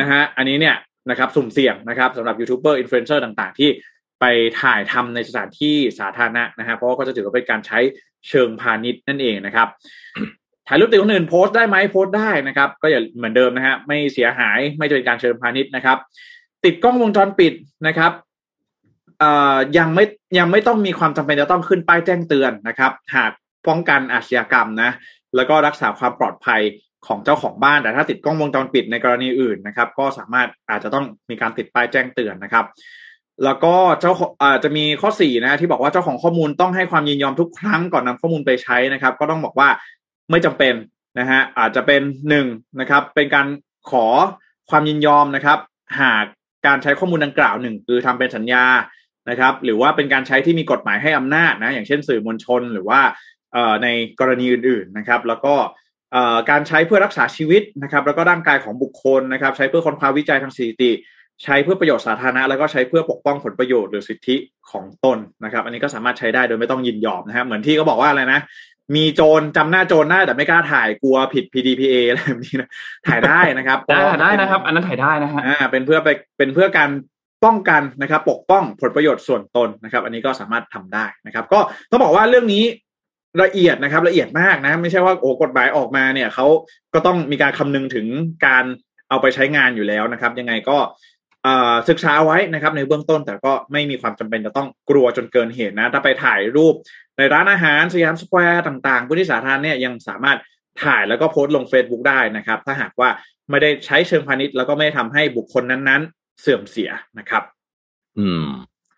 นะฮะอันนี้เนี่ยนะครับสุ่มเสี่ยงนะครับสำหรับยูทูบเบอร์อินฟลูเอนเซอร์ต่างๆ ที่ไปถ่ายทำในสถานที่สาธารณะนะฮะเพราะว่าก็จะถือว่าเป็นการใช้เชิงพาณิชย์นั่นเองนะครับถ่ายรูปติดคนอื่นโพสต์ได้ไหมโพสต์ได้นะครับ ก็อย่าเหมือนเดิมนะฮะไม่เสียหายไม่เป็นการเชิงพาณิชย์นะครับ ติดกล้องวงจรปิดนะครับเอ่อ ยังไม่ยังไม่ต้องมีความจำเป็นจะต้องขึ้นป้ายแจ้งเตือนนะครับ หากป้องกันอาชญากรรมนะ แล้วก็รักษาความปลอดภัยของเจ้าของบ้านแต่ถ้าติดกล้องวงจรปิดในกรณีอื่นนะครับ ก็สามารถอาจจะต้องมีการติดป้ายแจ้งเตือนนะครับ แล้วก็เจ้าอาจะมีข้อสี่นะที่บอกว่าเจ้าของข้อมูลต้องให้ความยินยอมทุกครั้งก่อนนำข้อมูลไปใช้นะครับ ก็ต้องบอกว่าไม่จำเป็นนะฮะอาจจะเป็นหนึ่งนะครับ เป็นการขอความยินยอมนะครับ หากการใช้ข้อมูลดังกล่าวหนึ่งคือทำเป็นสัญญา นะครับ หรือว่าเป็นการใช้ที่มีกฎหมายให้อำนาจนะอย่างเช่นสื่อมวลชนหรือว่าในกรณีอื่นๆนะครับ แล้วก็การใช้เพื่อรักษาชีวิตนะครับ แล้วก็ร่างกายของบุคคลนะครับ ใช้เพื่อค้นคว้าวิจัยทางสถิติ ใช้เพื่อประโยชน์สาธารณะ แล้วก็ใช้เพื่อปกป้องผลประโยชน์หรือสิทธิของตนนะครับ อันนี้ก็สามารถใช้ได้โดยไม่ต้องยินยอมนะครับเหมือนที่เขาบอกว่าอะไรนะมีโจรจำหน้าโจรได้แต่ไม่กล้าถ่ายกลัวผิด PDPA อะไรแบบนี้นะถ่ายได้นะครับได้ถ่ายได้นะครับ อันนั้นถ่ายได้นะฮะอ่าเป็นเพื่อไปเป็นเพื่อการ ป้องกันนะครับ ปกป้องผลประโยชน์ส่วนตนนะครับ อันนี้ก็สามารถทำได้นะครับ ก็ต้องบอกว่าเรื่องนี้ละเอียดนะครับ ละเอียดมากนะ ไม่ใช่ว่าโอ้กฎหมายออกมาเนี่ยเขาก็ต้องมีการคำนึงถึงการเอาไปใช้งานอยู่แล้วนะครับ ยังไงก็ศึกษาไว้นะครับ ในเบื้องต้นแต่ก็ไม่มีความจำเป็นจะต้องกลัวจนเกินเหตุนะ ถ้าไปถ่ายรูปในร้านอาหารสยามสแควร์ต่างๆพื้นที่สาธารณะเนี่ยยังสามารถถ่ายแล้วก็โพสต์ลง Facebook ได้นะครับ ถ้าหากว่าไม่ได้ใช้เชิงพาณิชย์แล้วก็ไม่ทำให้บุคคลนั้นๆ เสื่อมเสียนะครับ อืม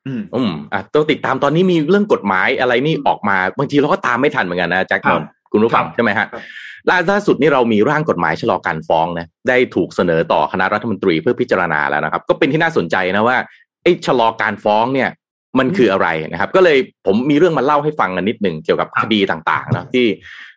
อืมอืมอะต้องติดตามตอนนี้มีเรื่องกฎหมายอะไรนี่ออกมา บางทีเราก็ตามไม่ทันเหมือนกันนะแจ็คนนท์คุณรู้ฟังใช่ไหมฮะล่าสุดนี่เรามีร่างกฎหมายชะลอการฟ้องนะได้ถูกเสนอต่อคณะรัฐมนตรีเพื่อพิจารณาแล้วนะครับ ก็เป็นที่น่าสนใจนะว่าไอ้ชะลอการฟ้องเนี่ยมันคืออะไรนะครับ ก็เลยผมมีเรื่องมาเล่าให้ฟังกันนิดหนึ่งเกี่ยวกับคดีต่างๆนะที่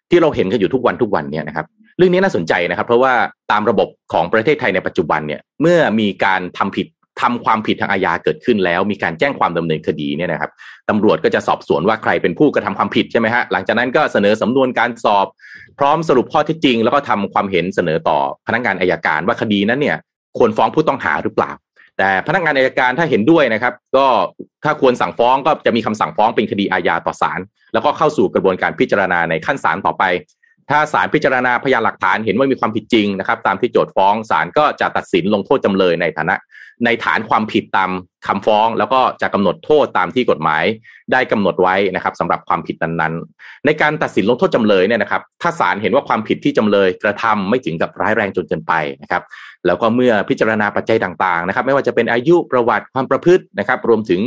ที่เราเห็นกันอยู่ทุกวันทุกวันเนี่ยนะครับเรื่องนี้น่าสนใจนะครับ เพราะว่าตามระบบของประเทศไทยในปัจจุบันเนี่ยเมื่อมีการทำผิดทำความผิดทางอาญาเกิดขึ้นแล้ว มีการแจ้งความดำเนินคดีเนี่ยนะครับตำรวจก็จะสอบสวนว่าใครเป็นผู้กระทำความผิดใช่ไหมฮะหลังจากนั้นก็เสนอสำนวนการสอบพร้อมสรุปข้อเท็จจริง แล้วก็ทำความเห็นเสนอต่อพนักงานอายการว่าคดีนั้นเนี่ยควรฟ้องผู้ต้องหาหรือเปล่า แต่พนักงานอายการถ้าเห็นด้วยนะครับ ก็ถ้าควรสั่งฟ้องก็จะมีคำสั่งฟ้องเป็นคดีอาญาต่อศาลแล้วก็เข้าสู่กระบวนการพิจารณาในขั้นศาลต่อไป ถ้าศาลพิจารณาพยานหลักฐานเห็นว่ามีความผิดจริงนะครับ ตามที่โจทฟ้องศาลก็จะตัดสินลงโทษจำเลยในฐานะ ในฐานความผิดตามคำฟ้อง แล้วก็จะกำหนดโทษตามที่กฎหมายได้กำหนดไว้นะครับสำหรับความผิดนั้นๆ ในการตัดสินลงโทษจำเลยเนี่ยนะครับ ถ้าศาลเห็นว่าความผิดที่จำเลยกระทำไม่ถึงกับร้ายแรงจนเกินไปนะครับแล้วก็เมื่อพิจารณาปัจจัยต่างๆนะครับ ไม่ว่าจะเป็นอายุประวัติความประพฤตินะครับ รวมถึง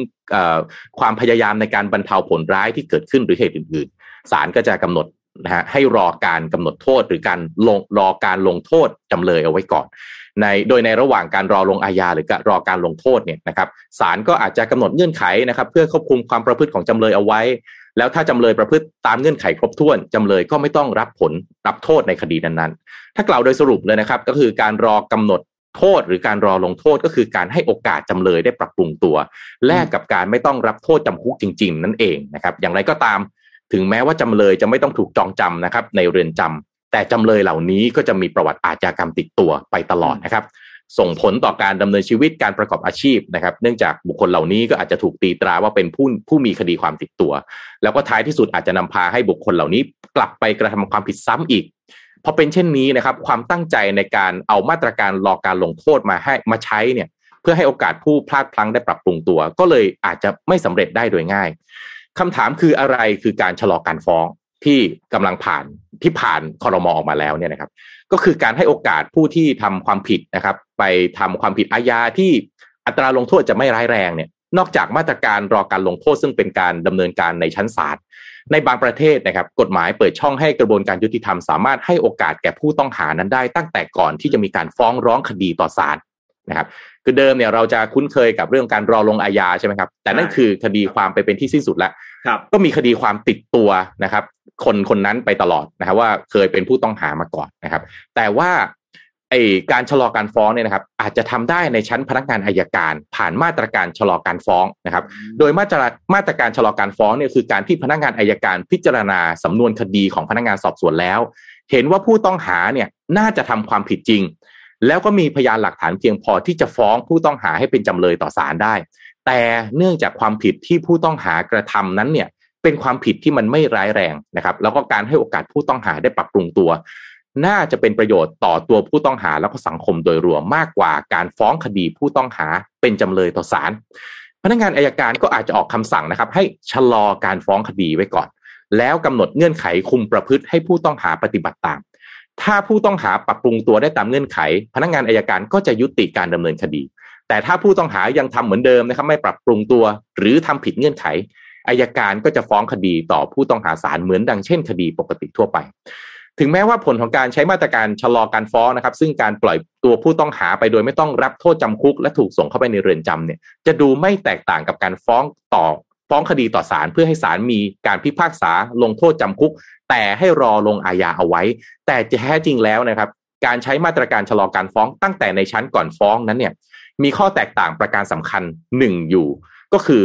ความพยายามในการบรรเทาผลร้ายที่เกิดขึ้นหรือเหตุอื่นๆศาลก็จะกำหนด นะฮะให้รอการกำหนดโทษหรือการลงรอการลงโทษจำเลยเอาไว้ก่อนในโดยในระหว่างการรอลงอาญาหรือรอการลงโทษเนี่ยนะครับศาลก็อาจจะกำหนดเงื่อนไขนะครับ เพื่อควบคุมความประพฤติของจำเลยเอาไว้ แล้วถ้าจำเลยประพฤติตามเงื่อนไขครบถ้วนจำเลยก็ไม่ต้องรับผลรับโทษในคดีนั้นๆ ถ้ากล่าวโดยสรุปเลยนะครับ ก็คือการรอกำหนดโทษหรือการรอลงโทษก็คือการให้โอกาสจำเลยได้ปรับปรุงตัว แลกกับการไม่ต้องรับโทษจำคุกจริง ๆ นั่นเองนะครับ อย่างไรก็ตาม ถึงแม้ว่าจำเลยจะไม่ต้องถูกจองจำนะครับ ในเรือนจำแต่จำเลยเหล่านี้ก็จะมีประวัติอาชญากรรมติดตัวไปตลอดนะครับ ส่งผลต่อการดำเนินชีวิตการประกอบอาชีพนะครับ เนื่องจากบุคคลเหล่านี้ก็อาจจะถูกตีตราว่าเป็นผู้ผู้มีคดีความติดตัว แล้วก็ท้ายที่สุดอาจจะนำพาให้บุคคลเหล่านี้ กลับไปกระทำความผิดซ้ำอีกพอเป็นเช่นนี้นะครับความตั้งใจในการเอามาตรการรอการลงโทษมาให้มาใช้เนี่ยเพื่อให้โอกาสผู้พลาดพลั้งได้ปรับปรุงตัว ก็เลยอาจจะไม่สำเร็จได้โดยง่าย คำถามคืออะไรคือการชะลอการฟ้องที่กำลังผ่านที่ผ่านคอรมอออกมาแล้วเนี่ยนะครับ ก็คือการให้โอกาสผู้ที่ทำความผิดนะครับ ไปทำความผิดอาญาที่อัตราลงโทษจะไม่ร้ายแรงเนี่ย นอกจากมาตรการรอการลงโทษซึ่งเป็นการดำเนินการในชั้นศาลในบางประเทศนะครับ กฎหมายเปิดช่องให้กระบวนการยุติธรรมสามารถให้โอกาสแก่ผู้ต้องหานั้นได้ ตั้งแต่ก่อนที่จะมีการฟ้องร้องคดีต่อศาลนะครับ คือเดิมเนี่ยเราจะคุ้นเคยกับเรื่องการรอลงอาญาใช่ไหมครับ แต่นั่นคือคดีความไปเป็นที่สิ้นสุดแล้วก็มีคดีความติดตัวนะครับ คนคนนั้นไปตลอดนะครับ ว่าเคยเป็นผู้ต้องหามาก่อนนะครับ แต่ว่าไอการชะลอการฟ้องเนี่ยนะครับ อาจจะทำได้ในชั้นพนักงานอายการ ผ่านมาตรการชะลอการฟ้องนะครับ โดยมาตรมาตรการชะลอการฟ้องเนี่ยคือการที่พนักงานอายการพิจารณาสำนวนคดีของพนักงานสอบสวนแล้ว เห็นว่าผู้ต้องหาเนี่ยน่าจะทำความผิดจริง แล้วก็มีพยานหลักฐานเพียงพอที่จะฟ้องผู้ต้องหาให้เป็นจำเลยต่อศาลได้ แต่เนื่องจากความผิดที่ผู้ต้องหากระทำนั้นเนี่ยเป็นความผิดที่มันไม่ร้ายแรงนะครับ แล้วก็การให้โอกาสผู้ต้องหาได้ปรับปรุงตัว น่าจะเป็นประโยชน์ต่อตัวผู้ต้องหาแล้วก็สังคมโดยรวมมากกว่าการฟ้องคดีผู้ต้องหาเป็นจำเลยต่อศาลพนักงานอายการก็อาจจะออกคำสั่งนะครับ ให้ชะลอการฟ้องคดีไว้ก่อน แล้วกำหนดเงื่อนไขคุมประพฤติให้ผู้ต้องหาปฏิบัติตาม ถ้าผู้ต้องหาปรับปรุงตัวได้ตามเงื่อนไข พนักงานอายการก็จะยุติการดำเนินคดี แต่ถ้าผู้ต้องหายังทำเหมือนเดิมนะครับ ไม่ปรับปรุงตัวหรือทำผิดเงื่อนไขอายการก็จะฟ้องคดีต่อผู้ต้องหาศาลเหมือนดังเช่นคดีปกติทั่วไป ถึงแม้ว่าผลของการใช้มาตรการชะลอการฟ้องนะครับ ซึ่งการปล่อยตัวผู้ต้องหาไปโดยไม่ต้องรับโทษจำคุก และถูกส่งเข้าไปในเรือนจำเนี่ย จะดูไม่แตกต่างกับการฟ้องต่อ ฟ้องคดีต่อศาลเพื่อให้ศาลมีการพิพากษาลงโทษจำคุก แต่ให้รอลงอาญาเอาไว้ แต่แท้จริงแล้วนะครับ การใช้มาตรการชะลอการฟ้องตั้งแต่ในชั้นก่อนฟ้องนั้นเนี่ย มีข้อแตกต่างประการสำคัญหนึ่งอยู่ ก็คือ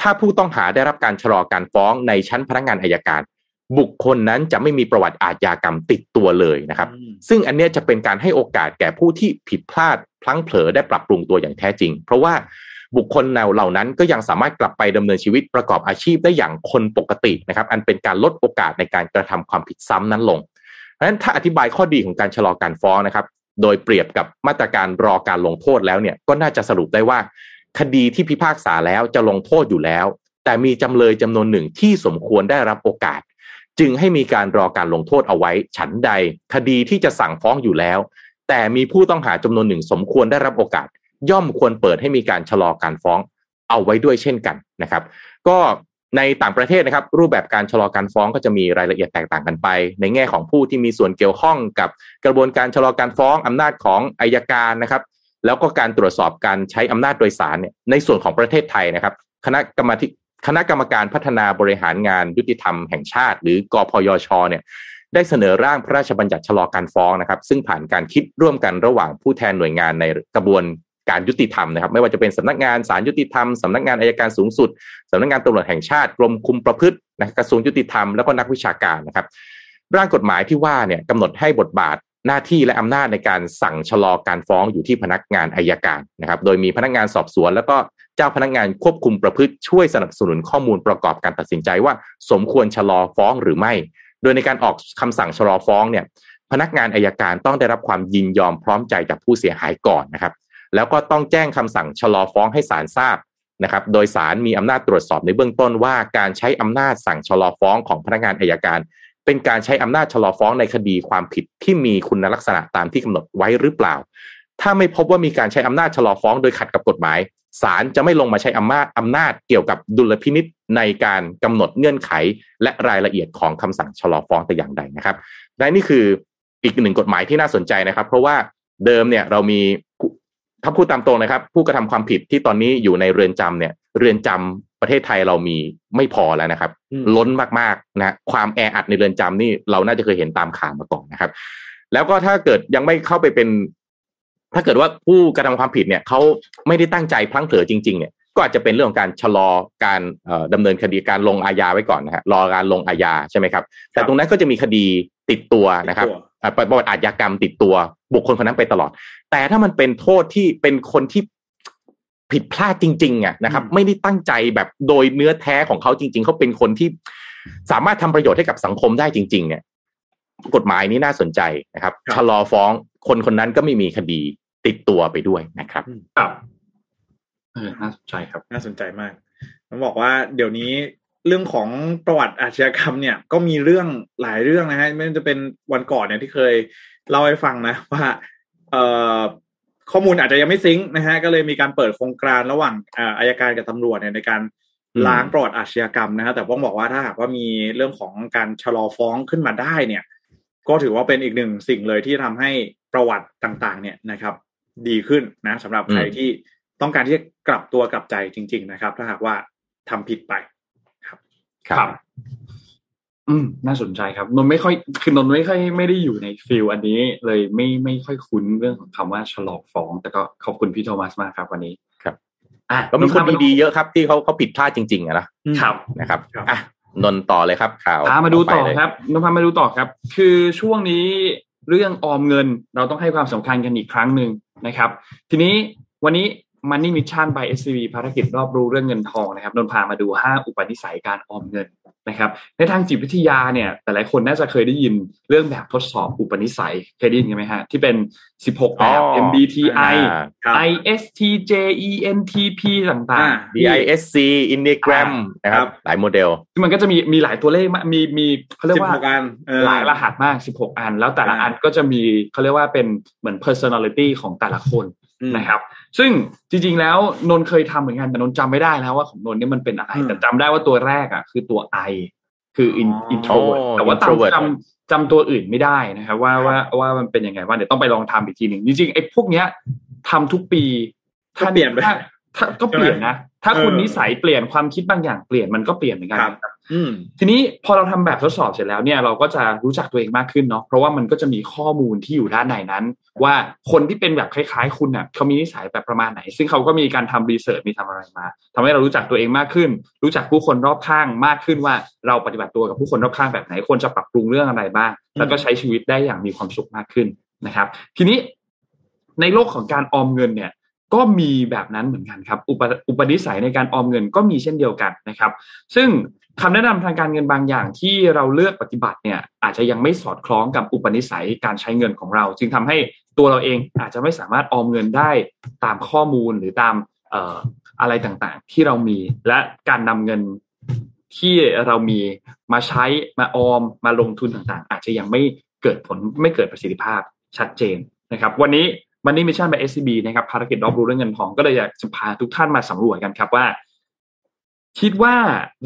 ถ้าผู้ต้องหาได้รับการชะลอการฟ้องในชั้นพนักงานอายการ บุคคลนั้นจะไม่มีประวัติอาชญากรรมติดตัวเลยนะครับ ซึ่งอันนี้จะเป็นการให้โอกาสแก่ผู้ที่ผิดพลาดพลั้งเผลอได้ปรับปรุงตัวอย่างแท้จริง เพราะว่า บุคคลเหล่านั้นก็ยังสามารถกลับไปดำเนินชีวิตประกอบอาชีพได้อย่างคนปกตินะครับ อันเป็นการลดโอกาสในการกระทำความผิดซ้ำนั้นลง เพราะฉะนั้นถ้าอธิบายข้อดีของการชะลอการฟ้องนะครับ โดยเปรียบกับมาตรการรอการลงโทษแล้วเนี่ยก็น่าจะสรุปได้ว่า คดีที่พิพากษาแล้วจะลงโทษอยู่แล้ว แต่มีจำเลยจำนวนหนึ่งที่สมควรได้รับโอกาส จึงให้มีการรอการลงโทษเอาไว้ ฉันใด คดีที่จะสั่งฟ้องอยู่แล้ว แต่มีผู้ต้องหาจำนวนหนึ่งสมควรได้รับโอกาส ย่อมควรเปิดให้มีการชะลอการฟ้องเอาไว้ด้วยเช่นกันนะครับ ก็ในต่างประเทศนะครับ รูปแบบการชะลอการฟ้องก็จะมีรายละเอียดแตกต่างกันไป ในแง่ของผู้ที่มีส่วนเกี่ยวข้องกับกระบวนการชะลอการฟ้องอำนาจของอายการนะครับ แล้วก็การตรวจสอบการใช้อำนาจโดยสารเนี่ยในส่วนของประเทศไทยนะครับ คณะกรรมคณะกรรมการพัฒนาบริหารงานยุติธรรมแห่งชาติ หรือกพยชเนี่ยได้เสนอร่างพระราชบัญญัติชะลอการฟ้องนะครับ ซึ่งผ่านการคิดร่วมกันระหว่างผู้แทนหน่วยงานในกระบวน การยุติธรรมนะครับไม่ว่าจะเป็นสำนักงานศาลยุติธรรมสำนักงานอายการสูงสุดสำนักงานตำรวจแห่งชาติกรมคุมประพฤตินะกระทรวงยุติธรรมแล้วก็นักวิชาการนะครับ ร่างกฎหมายที่ว่าเนี่ยกำหนดให้บทบาทหน้าที่และอำนาจในการสั่งชะลอการฟ้องอยู่ที่พนักงานอายการนะครับ โดยมีพนักงานสอบสวน แล้วก็เจ้าพนักงานควบคุมประพฤติช่วยสนับสนุนข้อมูลประกอบการตัดสินใจว่า สมควรชะลอฟ้องหรือไม่ โดยในการออกคำสั่งชะลอฟ้องเนี่ย พนักงานอายการต้องได้รับความยินยอมพร้อมใจจากผู้เสียหายก่อนนะครับ แล้วก็ต้องแจ้งคำสั่งชะลอฟ้องให้ศาลทราบนะครับ โดยศาลมีอำนาจตรวจสอบในเบื้องต้นว่าการใช้อำนาจสั่งชะลอฟ้องของพนักงานอายการ เป็นการใช้อำนาจชะลอฟ้องในคดีความผิดที่มีคุณลักษณะตามที่กำหนดไว้หรือเปล่า ถ้าไม่พบว่ามีการใช้อำนาจชะลอฟ้องโดยขัดกับกฎหมายศาลจะไม่ลงมาใช้อำนาจอำนาจเกี่ยวกับดุลพินิษในการกำหนดเงื่อนไข และรายละเอียดของคำสั่งชะลอฟ้องแต่อย่างใดนะครับและนี่คืออีกหนึ่งกฎหมายที่น่าสนใจนะครับ เพราะว่าเดิมเนี่ยเรามี ถ้าพูดตามตรงนะครับ ผู้กระทำความผิดที่ตอนนี้อยู่ในเรือนจำเนี่ย เรือนจำประเทศไทยเรามีไม่พอแล้วนะครับ ล้นมากๆนะความแออัดในเรือนจำนี่เราน่าจะเคยเห็นตามข่าวมาก่อนนะครับ แล้วก็ถ้าเกิดยังไม่เข้าไปเป็น ถ้าเกิดว่าผู้กระทำความผิดเนี่ยเขาไม่ได้ตั้งใจพลั้งเผลอจริง ๆ เนี่ยก็อาจจะเป็นเรื่องของการชะลอการดำเนินคดีการลงอาญาไว้ก่อนนะฮะรอการลงอาญาใช่ไหมครับ แต่ตรงนั้นก็จะมีคดีติดตัวนะครับ ประวัติอาชญากรรมติดตัวบุคคลคนนั้นไปตลอด แต่ถ้ามันเป็นโทษที่เป็นคนที่ผิดพลาดจริงๆอะนะครับ ไม่ได้ตั้งใจแบบโดยเนื้อแท้ของเขาจริง ๆเขาเป็นคนที่สามารถทำประโยชน์ให้กับสังคมได้จริง ๆ เนี่ย กฎหมายนี้น่าสนใจนะครับชะลอฟ้องคนคนนั้นก็ไม่มีคดีติดตัวไปด้วยนะครับครับเออน่าสนใจครับ น่าสนใจมากต้องบอกว่าเดี๋ยวนี้ เรื่องของประวัติอาชญากรรมเนี่ยก็มีเรื่องหลายเรื่องนะฮะไม่ว่าจะเป็นวันก่อนเนี่ยที่เคยเล่าให้ฟังนะว่าเอ่อข้อมูลอาจจะยังไม่ซิงค์นะฮะก็เลยมีการเปิดโครงการระหว่างอายการกับตำรวจเนี่ยในการล้างประวัติอาชญากรรมนะฮะแต่ต้องบอกว่าถ้าหากว่ามีเรื่องของการชะลอฟ้องขึ้นมาได้เนี่ย ก็ถือว่าเป็นอีกหนึ่งสิ่งเลยที่ทำให้ประวัติต่างๆ เนี่ยนะครับ ดีขึ้นนะสำหรับใครที่ต้องการที่จะกลับตัวกลับใจจริง ๆ นะครับ ถ้าหากว่าทำผิดไป ครับครับ อืม น่าสนใจครับนนไม่ค่อย คือนนไม่ค่อยไม่ได้อยู่ในฟิลอันนี้ เลยไม่ไม่ค่อยคุ้นเรื่องของคำว่าฉลองฟ้อง แต่ก็ขอบคุณพี่โทมัสมากครับวันนี้ครับ อะก็มีคนดีๆเยอะครับ ที่เขาเขาผิดพลาดจริงๆอะนะครับนะครับอะนนต่อเลยครับข่าวพามาดูต่อครับนนพามาดูต่อครับ คือช่วงนี้เรื่องออมเงินเราต้องให้ความสำคัญกันอีกครั้งหนึ่งนะครับ ทีนี้วันนี้ Money Mission by SCB ภารกิจรอบรู้เรื่องเงินทองนะครับนนพามาดู 5 อุปนิสัยการออมเงินนะครับในทางจิตวิทยาเนี่ยแต่หลายคนน่าจะเคยได้ยินเรื่องแบบทดสอบอุปนิสัยเคยได้ยินไหมฮะที่เป็น 16 แบบ MBTI ISTJ ENTP ต่างๆ DISC Enneagram นะครับหลายโมเดลมันก็จะมีมีหลายตัวเลขมีมีเขาเรียกว่าหลายรหัสมาก 16 อัน แล้วแต่ละอันก็จะมีเขาเรียกว่าเป็นเหมือน personality ของแต่ละคน นะครับ ซึ่งจริง ๆ แล้วนนเคยทำเหมือนกันแต่นนจำไม่ได้แล้วว่าของนนนี่มันเป็นอะไรแต่จำได้ว่าตัวแรกอะ คือตัว I คือ intro แต่ว่าจำจำจำตัวอื่นไม่ได้นะครับ ว่าว่าว่ามันเป็นยังไงว่าเดี๋ยวต้องไปลองทำอีกทีหนึ่งจริงๆไอ้พวกเนี้ยทำทุกปีถ้าเปลี่ยนไปก็เปลี่ยนนะ ถ้าคุณนิสัยเปลี่ยนความคิดบางอย่างเปลี่ยนมันก็เปลี่ยนเหมือนกันครับทีนี้พอเราทำแบบทดสอบเสร็จแล้วเนี่ยเราก็จะรู้จักตัวเองมากขึ้นเนาะเพราะว่ามันก็จะมีข้อมูลที่อยู่ด้านในนั้น ว่าคนที่เป็นแบบคล้ายๆ คุณเนี่ยเขามีนิสัยแบบประมาณไหน ซึ่งเขาก็มีการทำรีเสิร์ชมีทำอะไรมาทำให้เรารู้จักตัวเองมากขึ้น รู้จักผู้คนรอบข้างมากขึ้นว่าเราปฏิบัติตัวกับผู้คนรอบข้างแบบไหนควรจะปรับปรุงเรื่องอะไรบ้างแล้วก็ใช้ชีวิตได้อย่างมีความสุขมากขึ้นนะครับ ทีนี้ในโลกของการออมเงินเนี่ย ก็มีแบบนั้นเหมือนกันครับ อุปอุปนิสัยในการออมเงินก็มีเช่นเดียวกันนะครับ ซึ่งคำแนะนำทางการเงินบางอย่างที่เราเลือกปฏิบัติเนี่ยอาจจะยังไม่สอดคล้องกับอุปนิสัยการใช้เงินของเรา จึงทำให้ตัวเราเองอาจจะไม่สามารถออมเงินได้ตามข้อมูลหรือตามเอ่ออะไรต่างๆ ที่เรามีและการนำเงินที่เรามีมาใช้มาออมมาลงทุนต่างๆ อาจจะยังไม่เกิดผลไม่เกิดประสิทธิภาพชัดเจนนะครับ วันนี้ Money Mission by SCB นะครับภารกิจรอบรู้เรื่องเงินทองก็เลยอยากจะพาทุกท่านมาสำรวจกันครับว่า คิดว่า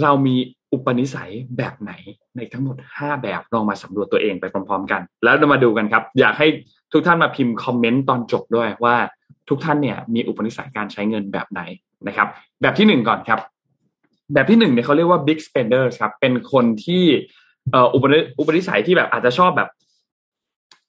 เรามีอุปนิสัยแบบไหนในทั้งหมด 5 แบบลองมาสำรวจตัวเองไปพร้อมๆกัน แล้วเรามาดูกันครับ อยากให้ทุกท่านมาพิมพ์คอมเมนต์ตอนจบด้วยว่าทุกท่านเนี่ยมีอุปนิสัยการใช้เงินแบบไหนนะครับ แบบที่หนึ่งก่อนครับ แบบที่หนึ่งเนี่ยเขาเรียกว่า big spender ครับเป็นคนที่อุปนิสัยที่แบบอาจจะชอบแบบ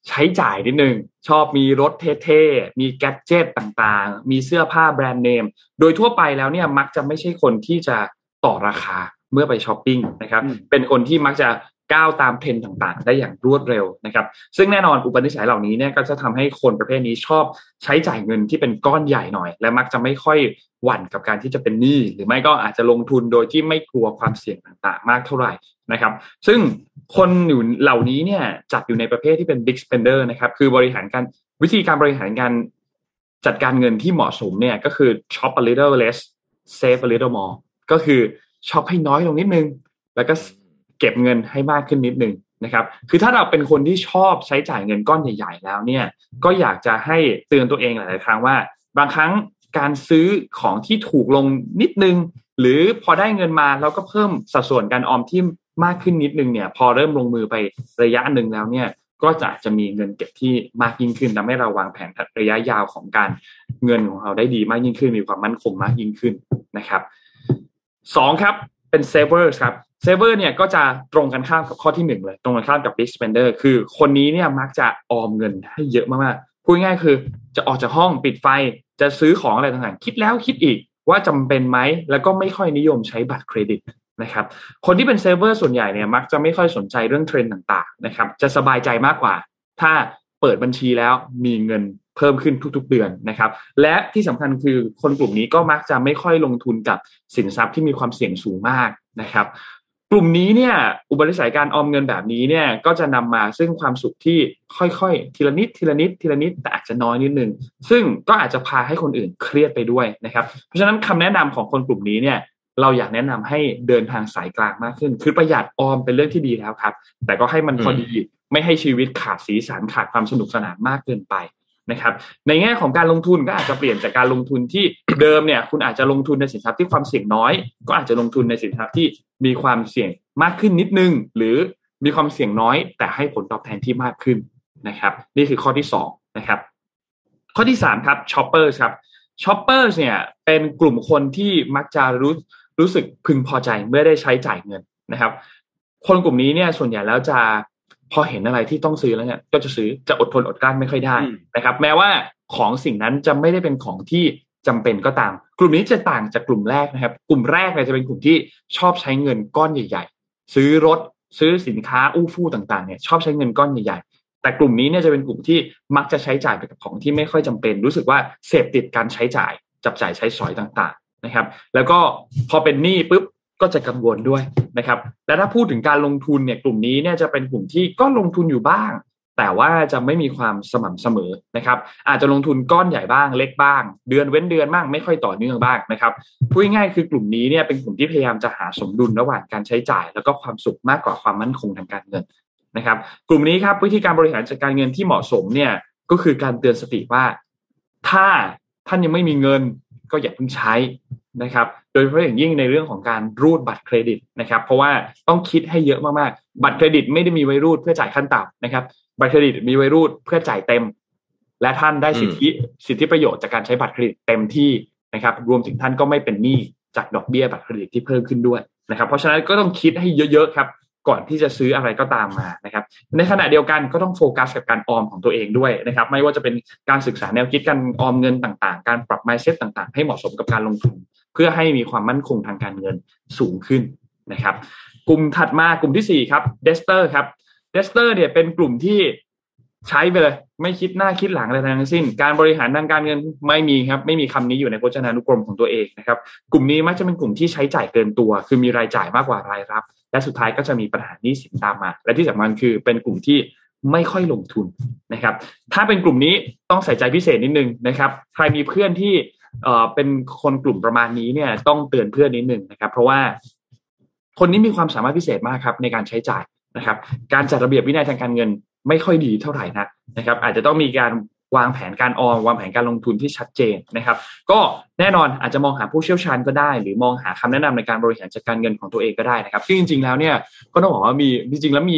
ใช้จ่ายนิดนึง ชอบมีรถเท่ๆ มีแกจเจตต่างๆ มีเสื้อผ้าแบรนด์เนม โดยทั่วไปแล้วเนี่ยมักจะไม่ใช่คนที่จะต่อราคาเมื่อไปช้อปปิ้งนะครับ เป็นคนที่มักจะ ก้าวตามเทรนด์ต่างๆ ได้อย่างรวดเร็วนะครับ ซึ่งแน่นอนอุปนิสัยเหล่านี้เนี่ยก็จะทำให้คนประเภทนี้ชอบใช้จ่ายเงินที่เป็นก้อนใหญ่หน่อย และมักจะไม่ค่อยหวั่นกับการที่จะเป็นหนี้หรือไม่ก็อาจจะลงทุนโดยที่ไม่กลัวความเสี่ยงต่างๆ มากเท่าไหร่นะครับ ซึ่งคนอยู่เหล่านี้เนี่ยจัดอยู่ในประเภทที่เป็น big spender นะครับ คือบริหารการวิธีการบริหารการจัดการเงินที่เหมาะสมเนี่ยก็คือ shop a little less save a little more ก็คือช็อปให้น้อยลงนิดนึง แล้วก็ เก็บเงินให้มากขึ้นนิดนึงนะครับ คือถ้าเราเป็นคนที่ชอบใช้จ่ายเงินก้อนใหญ่ ๆ แล้วเนี่ย ก็อยากจะให้เตือนตัวเองหลาย ๆ ครั้งว่า บางครั้งการซื้อของที่ถูกลงนิดนึง หรือพอได้เงินมาเราก็เพิ่มสัดส่วนการออมที่มากขึ้นนิดนึงเนี่ย พอเริ่มลงมือไประยะหนึ่งแล้วเนี่ย ก็จะจะมีเงินเก็บที่มากยิ่งขึ้นทำให้เราวางแผนระยะยาวของการเงินของเราได้ดีมากยิ่งขึ้น มีความมั่นคงมากยิ่งขึ้นนะครับสองครับเป็น saver ครับ saver เนี่ยก็จะตรงกันข้ามกับข้อที่หนึ่งเลย ตรงกันข้ามกับ big spender คือคนนี้เนี่ยมักจะออมเงินให้เยอะมากๆพูดง่ายคือจะออกจากห้องปิดไฟจะซื้อของอะไรต่างๆ คิดแล้วคิดอีกว่าจำเป็นไหมแล้วก็ไม่ค่อยนิยมใช้บัตรเครดิตนะครับคนที่เป็น saver ส่วนใหญ่เนี่ยมักจะไม่ค่อยสนใจเรื่องเทรนด์ต่างๆนะครับจะสบายใจมากกว่า ถ้าเปิดบัญชีแล้วมีเงินเพิ่มขึ้นทุกๆเดือนนะครับ และที่สำคัญคือคนกลุ่มนี้ก็มักจะไม่ค่อยลงทุนกับสินทรัพย์ที่มีความเสี่ยงสูงมากนะครับ กลุ่มนี้เนี่ย อุปนิสัยการออมเงินแบบนี้เนี่ยก็จะนำมาซึ่งความสุขที่ค่อยๆ ทีละนิดทีละนิดทีละนิดแต่อาจจะน้อยนิดนึง ซึ่งก็อาจจะพาให้คนอื่นเครียดไปด้วยนะครับ เพราะฉะนั้นคำแนะนำของคนกลุ่มนี้เนี่ยเราอยากแนะนำให้เดินทางสายกลางมากขึ้น คือประหยัดออมเป็นเรื่องที่ดีแล้วครับ แต่ก็ให้มันพอดีไม่ให้ชีวิตขาดสีสันขาดความสนุกสนานมากเกินไป นะครับในแง่ของการลงทุนก็อาจจะเปลี่ยนจากการลงทุนที่เดิมเนี่ยคุณอาจจะลงทุนในสินทรัพย์ที่ความเสี่ยงน้อย ก็อาจจะลงทุนในสินทรัพย์ที่มีความเสี่ยงมากขึ้นนิดนึง หรือมีความเสี่ยงน้อย แต่ให้ผลตอบแทนที่มากขึ้นนะครับ นี่คือข้อที่สองนะครับข้อที่สามครับ shopper ครับ shopper เนี่ยเป็นกลุ่มคนที่มักจะรู้รู้สึกพึงพอใจเมื่อได้ใช้จ่ายเงินนะครับ คนกลุ่มนี้เนี่ยส่วนใหญ่แล้วจะ พอเห็นอะไรที่ต้องซื้อแล้วเนี่ย ก็จะซื้อจะอดทนอดกลั้นไม่ค่อยได้นะครับ แม้ว่าของสิ่งนั้นจะไม่ได้เป็นของที่จำเป็นก็ตาม กลุ่มนี้จะต่างจากกลุ่มแรกนะครับ กลุ่มแรกเนี่ยจะเป็นกลุ่มที่ชอบใช้เงินก้อนใหญ่ ๆ ซื้อรถซื้อสินค้าอู้ฟู่ต่างๆเนี่ยชอบใช้เงินก้อนใหญ่ๆแต่กลุ่มนี้เนี่ยจะเป็นกลุ่มที่มักจะใช้จ่ายไปกับของที่ไม่ค่อยจำเป็น รู้สึกว่าเสพติดการใช้จ่าย จับจ่ายใช้สอยต่างๆนะครับ แล้วก็พอเป็นหนี้ปุ๊บ ก็จะกังวลด้วยนะครับ และถ้าพูดถึงการลงทุนเนี่ยกลุ่มนี้เนี่ยจะเป็นกลุ่มที่ก็ลงทุนอยู่บ้าง แต่ว่าจะไม่มีความสม่ำเสมอนะครับ อาจจะลงทุนก้อนใหญ่บ้างเล็กบ้าง เดือนเว้นเดือนบ้างไม่ค่อยต่อเนื่องบ้างนะครับพูดง่ายคือกลุ่มนี้เนี่ยเป็นกลุ่มที่พยายามจะหาสมดุลระหว่างการใช้จ่าย แล้วก็ความสุขมากกว่าความมั่นคงทางการเงินนะครับกลุ่มนี้ครับวิธีการบริหารจัดการเงินที่เหมาะสมเนี่ยก็คือการเตือนสติว่า ถ้าท่านยังไม่มีเงินก็อย่าเพิ่งใช้ นะครับโดยเฉพาะอย่างยิ่งในเรื่องของการรูดบัตรเครดิตนะครับ เพราะว่าต้องคิดให้เยอะมากๆ บัตรเครดิตไม่ได้มีไว้รูดเพื่อจ่ายขั้นต่ำนะครับ บัตรเครดิตมีไว้รูดเพื่อจ่ายเต็ม และท่านได้สิทธิสิทธิประโยชน์จากการใช้บัตรเครดิตเต็มที่นะครับ รวมถึงท่านก็ไม่เป็นหนี้จากดอกเบี้ยบัตรเครดิตที่เพิ่มขึ้นด้วยนะครับ เพราะฉะนั้นก็ต้องคิดให้เยอะๆครับก่อนที่จะซื้ออะไรก็ตามมานะครับ ในขณะเดียวกันก็ต้องโฟกัสกับการออมของตัวเองด้วยนะครับ ไม่ว่าจะเป็นการศึกษาแนวคิดการออมเงินต่างๆ การปรับ mindset ต่างๆ ให้เหมาะสมกับการลงทุน เพื่อให้มีความมั่นคงทางการเงินสูงขึ้นนะครับ กลุ่มถัดมากลุ่มที่4ครับ debtor ครับ debtor เนี่ยเป็นกลุ่มที่ใช้ไปเลย ไม่คิดหน้าคิดหลังอะไรทั้งสิ้น การบริหารทางการเงินไม่มีครับ ไม่มีคำนี้อยู่ในพจนานุกรมของตัวเองนะครับ กลุ่มนี้มักจะเป็นกลุ่มที่ใช้จ่ายเกินตัว คือมีรายจ่ายมากกว่ารายรับ และสุดท้ายก็จะมีปัญหาหนี้สินตามมา และที่สำคัญคือเป็นกลุ่มที่ไม่ค่อยลงทุนนะครับ ถ้าเป็นกลุ่มนี้ต้องใส่ใจพิเศษนิดนึงนะครับ ใครมีเพื่อนที่ เอ่อเป็นคนกลุ่มประมาณนี้เนี่ย ต้องเตือนเพื่อนนิดนึงนะครับ เพราะว่าคนนี้มีความสามารถพิเศษมากครับในการใช้จ่ายนะครับ การจัดระเบียบวินัยทางการเงินไม่ค่อยดีเท่าไหร่นะนะครับ อาจจะต้องมีการวางแผนการออมวางแผนการลงทุนที่ชัดเจนนะครับ ก็แน่นอนอาจจะมองหาผู้เชี่ยวชาญก็ได้ หรือมองหาคำแนะนำในการบริหารจัดการเงินของตัวเองก็ได้นะครับซึ่งจริง ๆ แล้วเนี่ยก็ต้องบอกว่ามีจริงๆ แล้วมี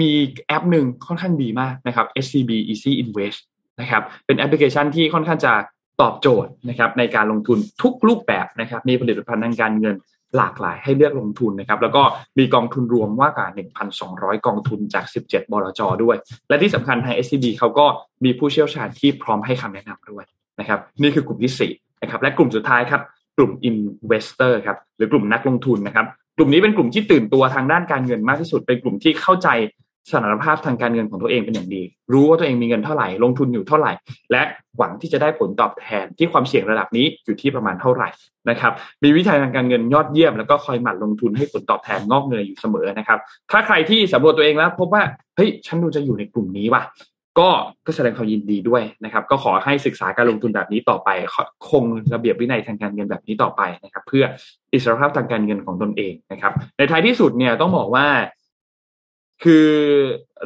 มีแอปหนึ่งค่อนข้างดีมากนะครับ SCB Easy Invest นะครับเป็นแอปพลิเคชันที่ค่อนข้างจะ ตอบโจทย์นะครับในการลงทุนทุกรูปแบบนะครับมีผลิตภัณฑ์ทางการเงินหลากหลายให้เลือกลงทุนนะครับแล้วก็มีกองทุนรวมว่ากว่า 1,200 กองทุนจาก 17 บลจด้วย และที่สำคัญทาง SCB เขาก็มีผู้เชี่ยวชาญที่พร้อมให้คำแนะนำด้วยนะครับนี่คือกลุ่มที่4นะครับและกลุ่มสุดท้ายครับกลุ่ม investor ครับหรือกลุ่มนักลงทุนนะครับกลุ่มนี้เป็นกลุ่มที่ตื่นตัวทางด้านการเงินมากที่สุด เป็นกลุ่มที่เข้าใจ สถานภาพทางการเงินของตัวเองเป็นอย่างดี รู้ว่าตัวเองมีเงินเท่าไหร่ ลงทุนอยู่เท่าไหร่ และหวังที่จะได้ผลตอบแทนที่ความเสี่ยงระดับนี้อยู่ที่ประมาณเท่าไหร่นะครับ มีวิธีทางการเงินยอดเยี่ยมแล้วก็คอยหมั่นลงทุนให้ผลตอบแทนงอกเงยอยู่เสมอนะครับ ถ้าใครที่สำรวจตัวเองแล้ว พบว่าเฮ้ยฉันดูจะอยู่ในกลุ่มนี้ว่ะก็ก็แสดงความยินดีด้วยนะครับ ก็ขอให้ศึกษาการลงทุนแบบนี้ต่อไป คงระเบียบวินัยทางการเงินแบบนี้ต่อไปนะครับ เพื่ออิสรภาพทางการเงินของตนเองนะครับ ในท้ายที่สุดเนี่ยต้องบอกว่า คือ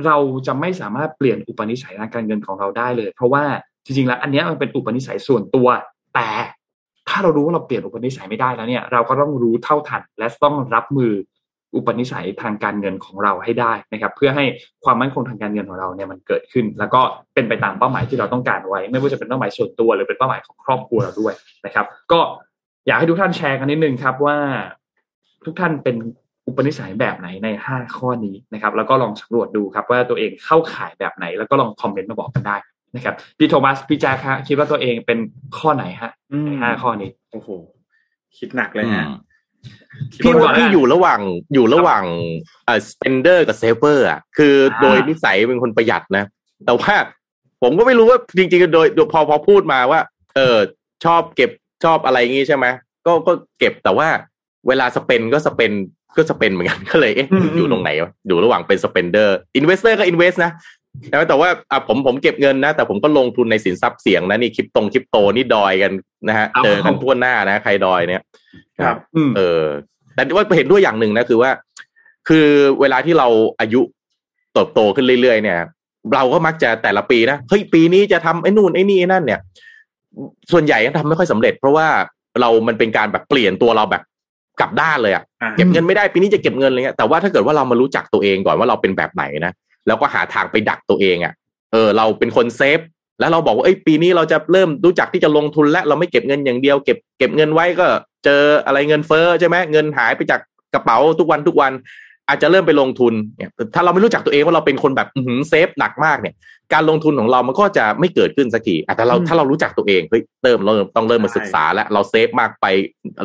เราจะไม่สามารถเปลี่ยนอุปนิสัยทางการเงินของเราได้เลย เพราะว่าจริงๆแล้วอันนี้มันเป็นอุปนิสัยส่วนตัว แต่ถ้าเรารู้ว่าเราเปลี่ยนอุปนิสัยไม่ได้แล้วเนี่ยเราก็ต้องรู้เท่าทัน และต้องรับมืออุปนิสัยทางการเงินของเราให้ได้นะครับ เพื่อให้ความมั่นคงทางการเงินของเราเนี่ยมันเกิดขึ้น แล้วก็เป็นไปตามเป้าหมายที่เราต้องการไว้ ไม่ว่าจะเป็นเป้าหมายส่วนตัว หรือเป็นเป้าหมายของครอบครัวเราด้วยนะครับ ก็อยากให้ทุกท่านแชร์กันนิดนึงครับว่า ทุกท่านเป็น อุปนิสัยแบบไหนใน 5 ข้อนี้นะครับแล้วก็ลองสำรวจดูครับว่าตัวเองเข้าข่ายแบบไหน แล้วก็ลองคอมเมนต์มาบอกกันได้นะครับพี่โทมัสพี่แจ๊คฮะคิดว่าตัวเองเป็นข้อไหนฮะอืมห้าข้อนี้โอ้โหคิดหนักเลยฮะอืมพี่ว่าพี่อยู่ระหว่างอยู่ระหว่างเอ่อ spender กับ saver อะคืออาโดยนิสัยเป็นคนประหยัดนะ แต่ว่าผมก็ไม่รู้ว่าจริงๆโดยโดยพอพอพูดมาว่า เออชอบเก็บชอบอะไรงี้ใช่ไหมก็ก็เก็บแต่ว่าเวลาสเปนก็สเปน ก็สเปนเหมือนกันก็เลยเอ๊ะอืมอยู่ตรงไหนวะอยู่ระหว่างเป็น spender investor ก็ invest นะแต่ว่าแต่ว่าอะผมผมเก็บเงินนะ แต่ผมก็ลงทุนในสินทรัพย์เสี่ยงนะนี่คริปตงคริปโตนี่ดอยกันนะฮะเจอกันทั่วหน้านะ ใครดอยเนี่ยครับอืมเออ แต่ว่าเห็นด้วยอย่างหนึ่งนะคือว่า คือเวลาที่เราอายุเติบโตขึ้นเรื่อยๆเนี่ย เราก็มักจะแต่ละปีนะเฮ้ยปีนี้จะทำไอ้นู่นไอ้นี่ไอ้นั่นเนี่ย ส่วนใหญ่ก็ทำไม่ค่อยสำเร็จ เพราะว่าเรามันเป็นการแบบเปลี่ยนตัวเราแบบ กลับด้านเลยอะอ่าเก็บเงินไม่ได้ปีนี้จะเก็บเงินอะไรเงี้ยแต่ว่าถ้าเกิดว่าเรามารู้จักตัวเองก่อนว่าเราเป็นแบบไหนนะแล้วก็หาทางไปดักตัวเองอะเออเราเป็นคนเซฟแล้วเราบอกว่าเอ้ยปีนี้เราจะเริ่มรู้จักที่จะลงทุนและเราไม่เก็บเงินอย่างเดียว เก็บเก็บเงินไว้ก็ เจออะไรเงินเฟ้อใช่ไหมเงินหายไปจากกระเป๋าทุกวันทุกวัน อาจจะเริ่มไปลงทุนเนี่ยถ้าเราไม่รู้จักตัวเองว่าเราเป็นคนแบบอื้อหือ save หนักมากเนี่ย การลงทุนของเรามันก็จะไม่เกิดขึ้นสักทีอะแต่เราอืมถ้าเรารู้จักตัวเองเฮ้ยเริ่มเราต้องเริ่มมาใช่ศึกษาแล้วเรา save มากไป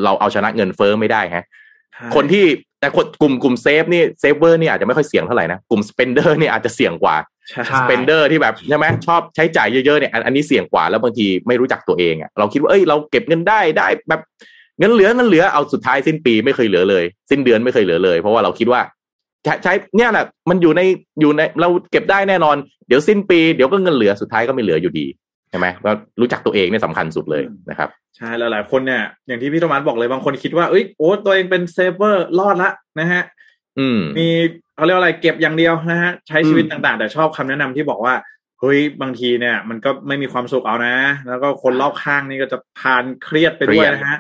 เราเอาชนะเงินเฟ้อไม่ได้ฮะใช่คนที่แต่คนกลุ่มกลุ่ม save นี่ saver นี่อาจจะไม่ค่อยเสี่ยงเท่าไหร่นะกลุ่ม spender นี่อาจจะเสี่ยงกว่าใช่ใช่ spender ที่แบบใช่ไหมชอบใช้จ่ายเยอะๆเนี่ยอันอันนี้เสี่ยงกว่าแล้วบางทีไม่รู้จักตัวเองอะเราคิดว่าเอ้ยเราเก็บเงินได้ได้แบบเงินเหลือเงินเหลือเอาสุดท้ายสิ้นปีไม่เคยเหลือเลย สิ้นเดือนไม่เคยเหลือเลย เพราะว่าเราคิดว่า ใช้ใช้เนี่ยแหละมันอยู่ในอยู่ในเราเก็บได้แน่นอน เดี๋ยวสิ้นปีเดี๋ยวก็เงินเหลือสุดท้ายก็ไม่เหลืออยู่ดีใช่ไหมก็รู้จักตัวเองเนี่ยสำคัญสุดเลยนะครับใช่หลายๆคนเนี่ยอย่างที่พี่โทมัสบอกเลยบางคนคิดว่าเอ้ยโอ้ตัวเองเป็น saver รอดละนะฮะอืมมีเขาเรียกว่าอะไรเก็บอย่างเดียวนะฮะใช้ชีวิตอืมต่างๆ แต่ชอบคำแนะนำที่บอกว่าเฮ้ยบางทีเนี่ย มันก็ไม่มีความสุขเอานะ แล้วก็คนรอบข้างนี่ก็จะพานเครียดไปด้วยนะฮะครับ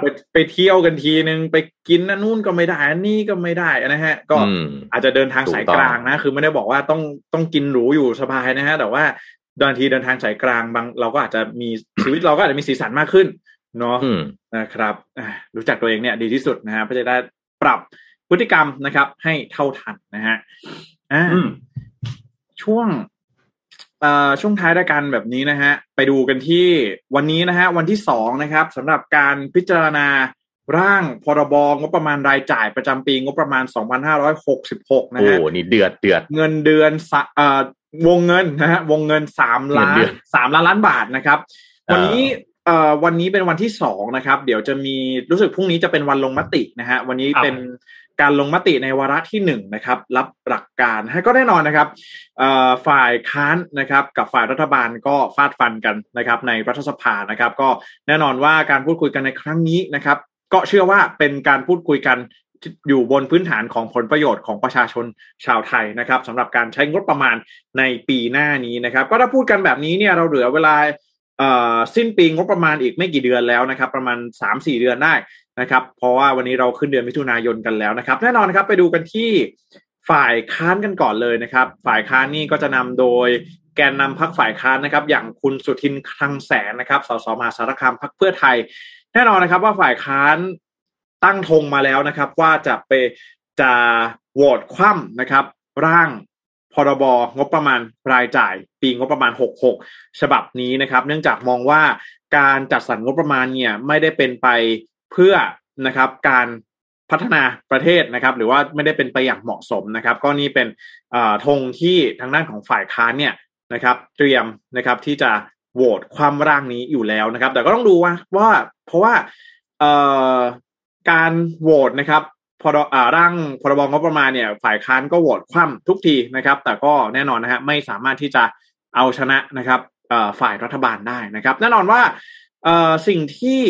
ไปไปเที่ยวกันทีนึงไปกินอันนู่นก็ไม่ได้อันนี้ก็ไม่ได้นะฮะ ก็อืมอาจจะเดินทางสายถูกต้องกลางนะ คือไม่ได้บอกว่าต้องต้องกินหรูอยู่สบายนะฮะ แต่ว่าบางทีเดินทางสายกลางบางเราก็อาจจะมีชีวิตเราก็อาจจะมีสีสันมากขึ้นเนาะอืมนะครับอ่ารู้จักตัวเองเนี่ยดีที่สุดนะฮะเพื่อจะได้ปรับพฤติกรรมนะครับ ให้เท่าทันนะฮะอ่าอืมช่วงเอ่อ ช่วงท้ายรายการแบบนี้นะฮะ ไปดูกันที่วันนี้นะฮะ วันที่สองนะครับสำหรับการพิจารณาร่างพรบงบประมาณรายจ่ายประจำปีงบประมาณ 2566 นะโอ้ฮะนี่เดือดเดือดเงินเดือนสะเอ่อวงเงินนะฮะวงเงินสามล้าเงินเดืนอนสามล้านล้านบาทนะครับอ่าวันนี้เอ่อวันนี้เป็นวันที่สองนะครับ เดี๋ยวจะมีรู้สึกพรุ่งนี้จะเป็นวันลงมตินะฮะวันนี้ครับเป็น การลงมติในวาระที่หนึ่งนะครับรับหลักการให้ก็แน่นอนนะครับฝ่ายค้านนะครับกับฝ่ายรัฐบาลก็ฟาดฟันกันนะครับในรัฐสภานะครับ ก็แน่นอนว่าการพูดคุยกันในครั้งนี้นะครับ ก็เชื่อว่าเป็นการพูดคุยกันอยู่บนพื้นฐานของผลประโยชน์ของประชาชนชาวไทยนะครับสำหรับการใช้งบประมาณในปีหน้านี้นะครับ ก็ถ้าพูดกันแบบนี้เนี่ยเราเหลือเวลาสิ้นปีงบประมาณอีกไม่กี่เดือนแล้วนะครับ ประมาณ 3-4 เดือนได้ นะครับเพราะว่าวันนี้เราขึ้นเดือนมิถุนายนกันแล้วนะครับ แน่นอนครับไปดูกันที่ฝ่ายค้านกันก่อนเลยนะครับ ฝ่ายค้านนี่ก็จะนำโดยแกนนำพักฝ่ายค้านนะครับ อย่างคุณสุทินคลังแสนนะครับสสมหาสารคามพักเพื่อไทย แน่นอนนะครับว่าฝ่ายค้านตั้งธงมาแล้วนะครับ ว่าจะไปจะโหวตคว่ำนะครับ ร่างพรบงบประมาณรายจ่าย ปีงบประมาณ 66 ฉบับนี้นะครับ เนื่องจากมองว่าการจัดสรรงบประมาณเนี่ยไม่ได้เป็นไป เพื่อนะครับการพัฒนาประเทศนะครับ หรือว่าไม่ได้เป็นไปอย่างเหมาะสมนะครับ ก็นี่เป็นธงที่ทางด้านของฝ่ายค้านเนี่ยนะครับ เตรียมนะครับที่จะโหวตความร่างนี้อยู่แล้วนะครับ แต่ก็ต้องดูว่าว่าเพราะว่าการโหวตนะครับพอร่างพรบงบประมาณเนี่ย ฝ่ายค้านก็โหวตคว่ำทุกทีนะครับ แต่ก็แน่นอนนะฮะไม่สามารถที่จะเอาชนะนะครับฝ่ายรัฐบาลได้นะครับ แน่นอนว่าสิ่งที่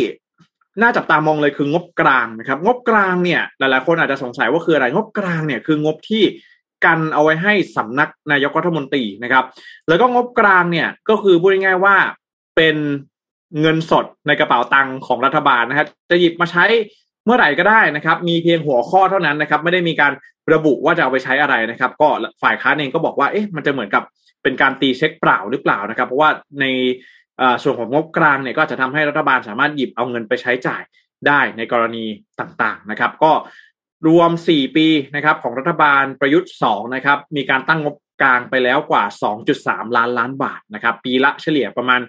น่าจับตามองเลยคืองบกลางนะครับ งบกลางเนี่ยหลายๆคนอาจจะสงสัยว่าคืออะไรงบกลางเนี่ยคืองบที่กันเอาไว้ให้สำนักนายกรัฐมนตรีนะครับ แล้วก็งบกลางเนี่ยก็คือพูดง่ายๆว่าเป็นเงินสดในกระเป๋าตังค์ของรัฐบาลนะครับจะหยิบมาใช้เมื่อไหร่ก็ได้นะครับ มีเพียงหัวข้อเท่านั้นนะครับ ไม่ได้มีการระบุว่าจะเอาไปใช้อะไรนะครับ ก็ฝ่ายค้านเองก็บอกว่าเอ๊ะมันจะเหมือนกับเป็นการตีเช็คเปล่าหรือเปล่านะครับ เพราะว่าใน ส่วนของงบกลางเนี่ยก็จะทำให้รัฐบาลสามารถหยิบเอาเงินไปใช้จ่ายได้ในกรณีต่างๆนะครับ ก็รวม 4 ปีนะครับของรัฐบาลประยุทธ์2นะครับมีการตั้งงบกลางไปแล้วกว่า 2.3 ล้านล้านบาทนะครับปีละเฉลี่ยประมาณ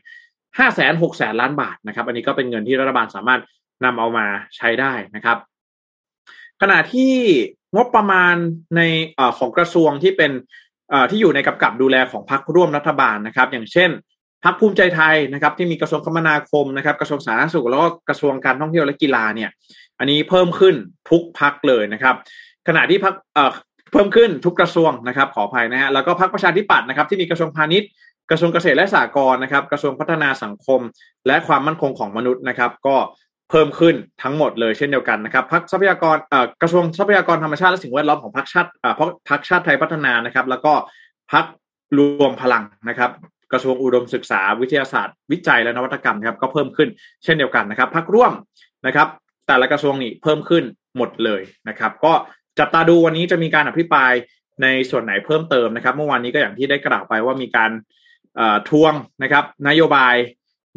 5 6 0 0 0 0ล้านบาทนะครับอันนี้ก็เป็นเงินที่รัฐบาลสามารถนำเอามาใช้ได้นะครับ ขณะที่งบประมาณในอของกระทรวงที่เป็นที่อยู่ในกับกับดูแลของพรรคร่วมรัฐบาลนะครับ อย่างเช่น พรรคภูมิใจไทยนะครับที่มีกระทรวงคมนาคมนะครับกระทรวงสาธารณสุขแล้วก็กระทรวงการท่องเที่ยวและกีฬาเนี่ย อันนี้เพิ่มขึ้นทุกพักเลยนะครับ ขณะที่พักเอ่อเพิ่มขึ้นทุกกระทรวงนะครับ ขออภัยนะฮะแล้วก็พักประชาธิปัตย์นะครับ ที่มีกระทรวงพาณิชย์กระทรวงเกษตรและสหกรณ์นะครับ กระทรวงพัฒนาสังคม และความมั่นคงของมนุษย์นะครับ ก็เพิ่มขึ้นทั้งหมดเลยเช่นเดียวกันนะครับพักทรัพยากรเอ่อกระทรวงทรัพยากรธรรมชาติและสิ่งแวดล้อมของพักชาติเอ่อพักชาติไทยพัฒนานะครับ แล้วก็พักรวมพลังนะครับ กระทรวงอุดมศึกษาวิทยาศาสตร์ วิจัยและนวัตกรรมครับก็เพิ่มขึ้นเช่นเดียวกันนะครับพักร่วมนะครับ แต่ละกระทรวงนี่เพิ่มขึ้นหมดเลยนะครับ ก็จับตาดูวันนี้จะมีการอภิปรายในส่วนไหนเพิ่มเติมนะครับ เมื่อวานนี้ก็อย่างที่ได้กล่าวไปว่ามีการทวงนะครับ นโยบาย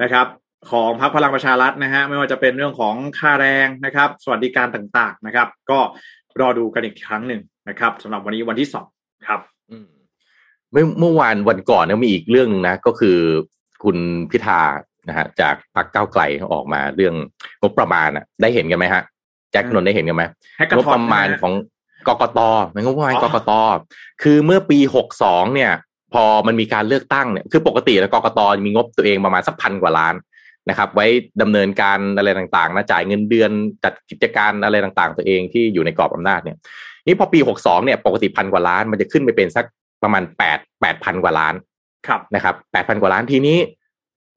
นะครับของพรรคพลังประชารัฐนะฮะไม่ว่าจะเป็นเรื่องของค่าแรงนะครับ สวัสดิการต่างๆนะครับ ก็รอดูกันอีกครั้งหนึ่งนะครับสำหรับวันนี้วันที่สองครับ เมื่อเมื่อวานวันก่อนเนี่ยมีอีกเรื่องนึงนะ ก็คือคุณพิธานะฮะจากพรรคก้าวไกลออกมาเรื่องงบประมาณอะ ได้เห็นกันไหมฮะแจ็คนนได้เห็นกันไหมงบประมาณของกกตงบประมาณกกตคือเมื่อปีหกสองเนี่ย พอมันมีการเลือกตั้งเนี่ยคือปกติแล้วกกตมีงบตัวเองประมาณสักพันกว่าล้านนะครับ ไว้ดำเนินการอะไรต่างๆนะจ่ายเงินเดือนจัดกิจการอะไรต่างๆ ตัวเองที่อยู่ในกรอบอำนาจเนี่ยนี่พอปีหกสองเนี่ยปกติพันกว่าล้านมันจะขึ้นไปเป็นสัก ประมาณแปดแปดพันกว่าล้านครับนะครับแปดพันกว่าล้านทีนี้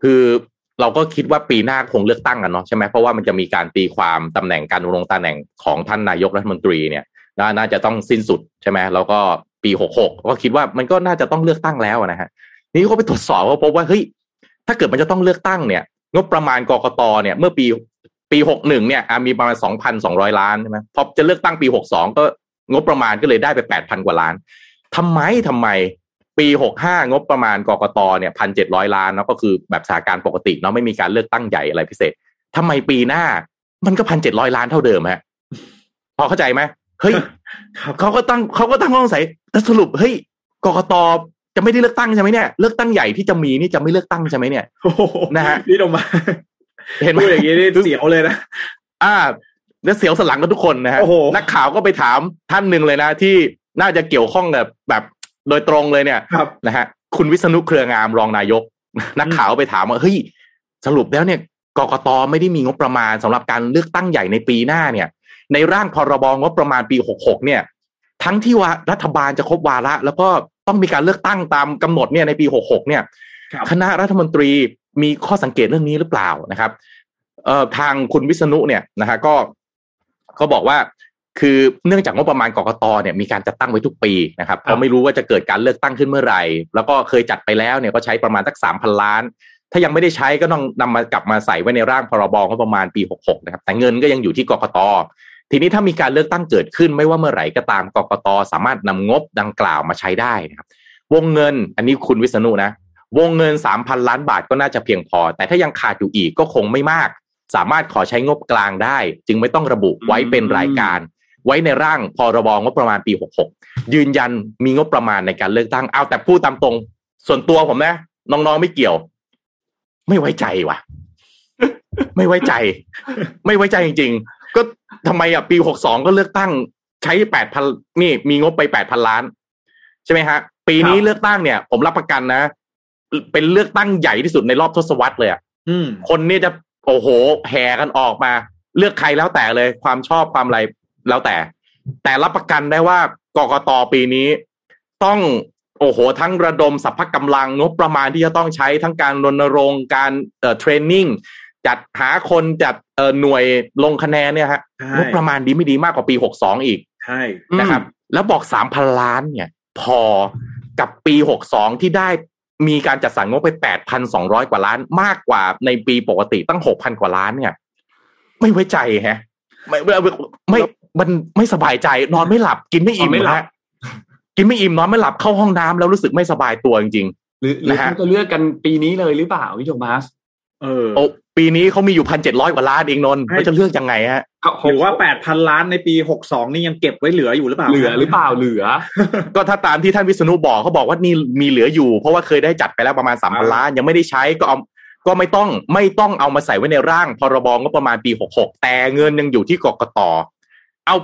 คือเราก็คิดว่าปีหน้าคงเลือกตั้งกันเนาะใช่ไหมเพราะว่ามันจะมีการตีความตำแหน่งการลงตำแหน่งของท่านนายกรัฐมนตรีเนี่ยน่าจะต้องสิ้นสุดใช่ไหมแล้วก็ปีหกหกก็คิดว่ามันก็น่าจะต้องเลือกตั้งแล้วนะฮะนี่เขาไปตรวจสอบก็พบว่าเฮ้ยถ้าเกิดมันจะต้องเลือกตั้งเนี่ย งบประมาณกกตเนี่ย เมื่อปีปีหกหนึ่งเนี่ยมีประมาณสองพันสองร้อยล้านใช่ไหมพอจะเลือกตั้งปีหกสองก็งบประมาณก็เลยได้ไปแปดพันกว่าล้าน ทำไมทำไมปีหกห้างบประมาณกกตเนี่ยพันเจ็ดร้อยล้านเนาะก็คือแบบสถานการณ์ปกติเนาะไม่มีการเลือกตั้งใหญ่อะไรพิเศษทำไมปีหน้า มันก็พันเจ็ดร้อยล้านเท่าเดิมฮะพอเข้าใจไหมเฮ้ยเขาก็ตั้งเขาก็ตั้งข้อสงสัยแต่สรุปเฮ้ยกกตจะไม่ได้เลือกตั้งใช่ไหมเนี่ยเลือกตั้งใหญ่ที่จะมีนี่จะไม่เลือกตั้งใช่ไหมเนี่ยนะฮะนี่ลงมา เห็นไหมอย่างนี้นี่เสียวเลยนะอ่า แล้วเสียวสลังกันทุกคนนะฮะนักข่าวก็ไปถามท่านหนึ่งเลยนะที่ น่าจะเกี่ยวข้องกับแบบโดยตรงเลยเนี่ยนะฮะคุณวิษณุเครืองามรองนายก นักข่าวไปถามว่าเฮ้ยสรุปแล้วเนี่ยกกตไม่ได้มีงบประมาณสำหรับการเลือกตั้งใหญ่ในปีหน้าเนี่ย ในร่างพรบงบประมาณปีหกหกเนี่ย ทั้งที่ว่ารัฐบาลจะครบวาระ แล้วก็ต้องมีการเลือกตั้งตามกำหนดเนี่ยในปีหกหกเนี่ย คณะรัฐมนตรีมีข้อสังเกตเรื่องนี้หรือเปล่านะครับเอ่อทางคุณวิษณุเนี่ยนะฮะก็เขาบอกว่า คือเนื่องจากงบประมาณกกตเนี่ยมีการจัดตั้งไว้ทุกปีนะครับเราไม่รู้ว่าจะเกิดการเลือกตั้งขึ้นเมื่อไหร่ แล้วก็เคยจัดไปแล้วเนี่ยก็ใช้ประมาณสักสามพันล้าน ถ้ายังไม่ได้ใช้ก็ต้องนำมากลับมาใส่ไว้ในร่างพรบงบประมาณปี 66 นะครับ แต่เงินก็ยังอยู่ที่กกตทีนี้ถ้ามีการเลือกตั้งเกิดขึ้นไม่ว่าเมื่อไหร่ก็ตามกกตสามารถนำงบดังกล่าวมาใช้ได้นะครับวงเงินอันนี้คุณวิษณุนะวงเงินสามพันล้านบาทก็น่าจะเพียงพอ แต่ถ้ายังขาดอยู่อีกก็คงไม่มาก สามารถขอใช้งบกลางได้ จึงไม่ต้องระบุไว้เป็นรายการ ไว้ในร่างพรบงบประมาณปี 66 ยืนยันมีงบประมาณในการเลือกตั้งเอาแต่พูดตามตรง ส่วนตัวผมนะน้องๆไม่เกี่ยว ไม่ไว้ใจว่ะ ไม่ไว้ใจ ไม่ไว้ใจจริง ๆ ก็ทำไมอะปี 62 ก็เลือกตั้งใช้แปดพันนี่มีงบไปแปดพันล้าน ใช่ไหมฮะ ปีนี้เลือกตั้งเนี่ย ผมรับประกันนะ เป็นเลือกตั้งใหญ่ที่สุดในรอบทศวรรษเลยอะคนนี่จะโอ้โห แห่กันออกมา เลือกใครแล้วแต่เลย ความชอบความอะไร แล้วแต่ แต่รับประกันได้ว่ากกตปีนี้ ต้องโอ้โห ทั้งระดมสัพพะกำลังงบประมาณที่จะต้องใช้ทั้งการรณรงค์การเอ่อเทรนนิ่งจัดหาคนจัดเอ่อหน่วยลงคะแนนเนี่ยฮะงบประมาณดีไม่ดีมากกว่าปีหกสองอีกใช่นะครับ แล้วบอกสามพันล้านเนี่ย พอกับปีหกสองที่ได้มีการจัดสรรงบไปแปดพันสองร้อยกว่าล้านมากกว่าในปีปกติตั้งหกพันกว่าล้านเนี่ย ไม่ไว้ใจฮะ ไม่ไม่ไม่มันไม่สบายใจนอนไม่หลับ กินไม่อิ่มนะกินไม่อิ่มนอนไม่หลับเข้าห้องน้ำแล้วรู้สึกไม่สบายตัวจริงๆหรือหรือเขาจะเลือกกันปีนี้เลยหรือเปล่าพี่โจมัสเออโอ้ปีนี้เขามีอยู่พันเจ็ดร้อยกว่าล้านเองนนท์ให้เขาจะเลือกยังไงฮะหรือว่าแปดพันล้านในปีหกสองนี่ยังเก็บไว้เหลืออยู่หรือเปล่า เหลือหรือเปล่าเหลือ ก็ถ้าตามที่ท่านวิษณุบอกเขาบอกว่านี่มีเหลืออยู่ เพราะว่าเคยได้จัดไปแล้วประมาณสามพันล้านยังไม่ได้ใช้ก็เอาก็ไม่ต้องไม่ต้องเอามาใส่ไว้ในร่างพรบงบประมาณปีหกหกแต่เงินยังอยู่ที่กกต เอา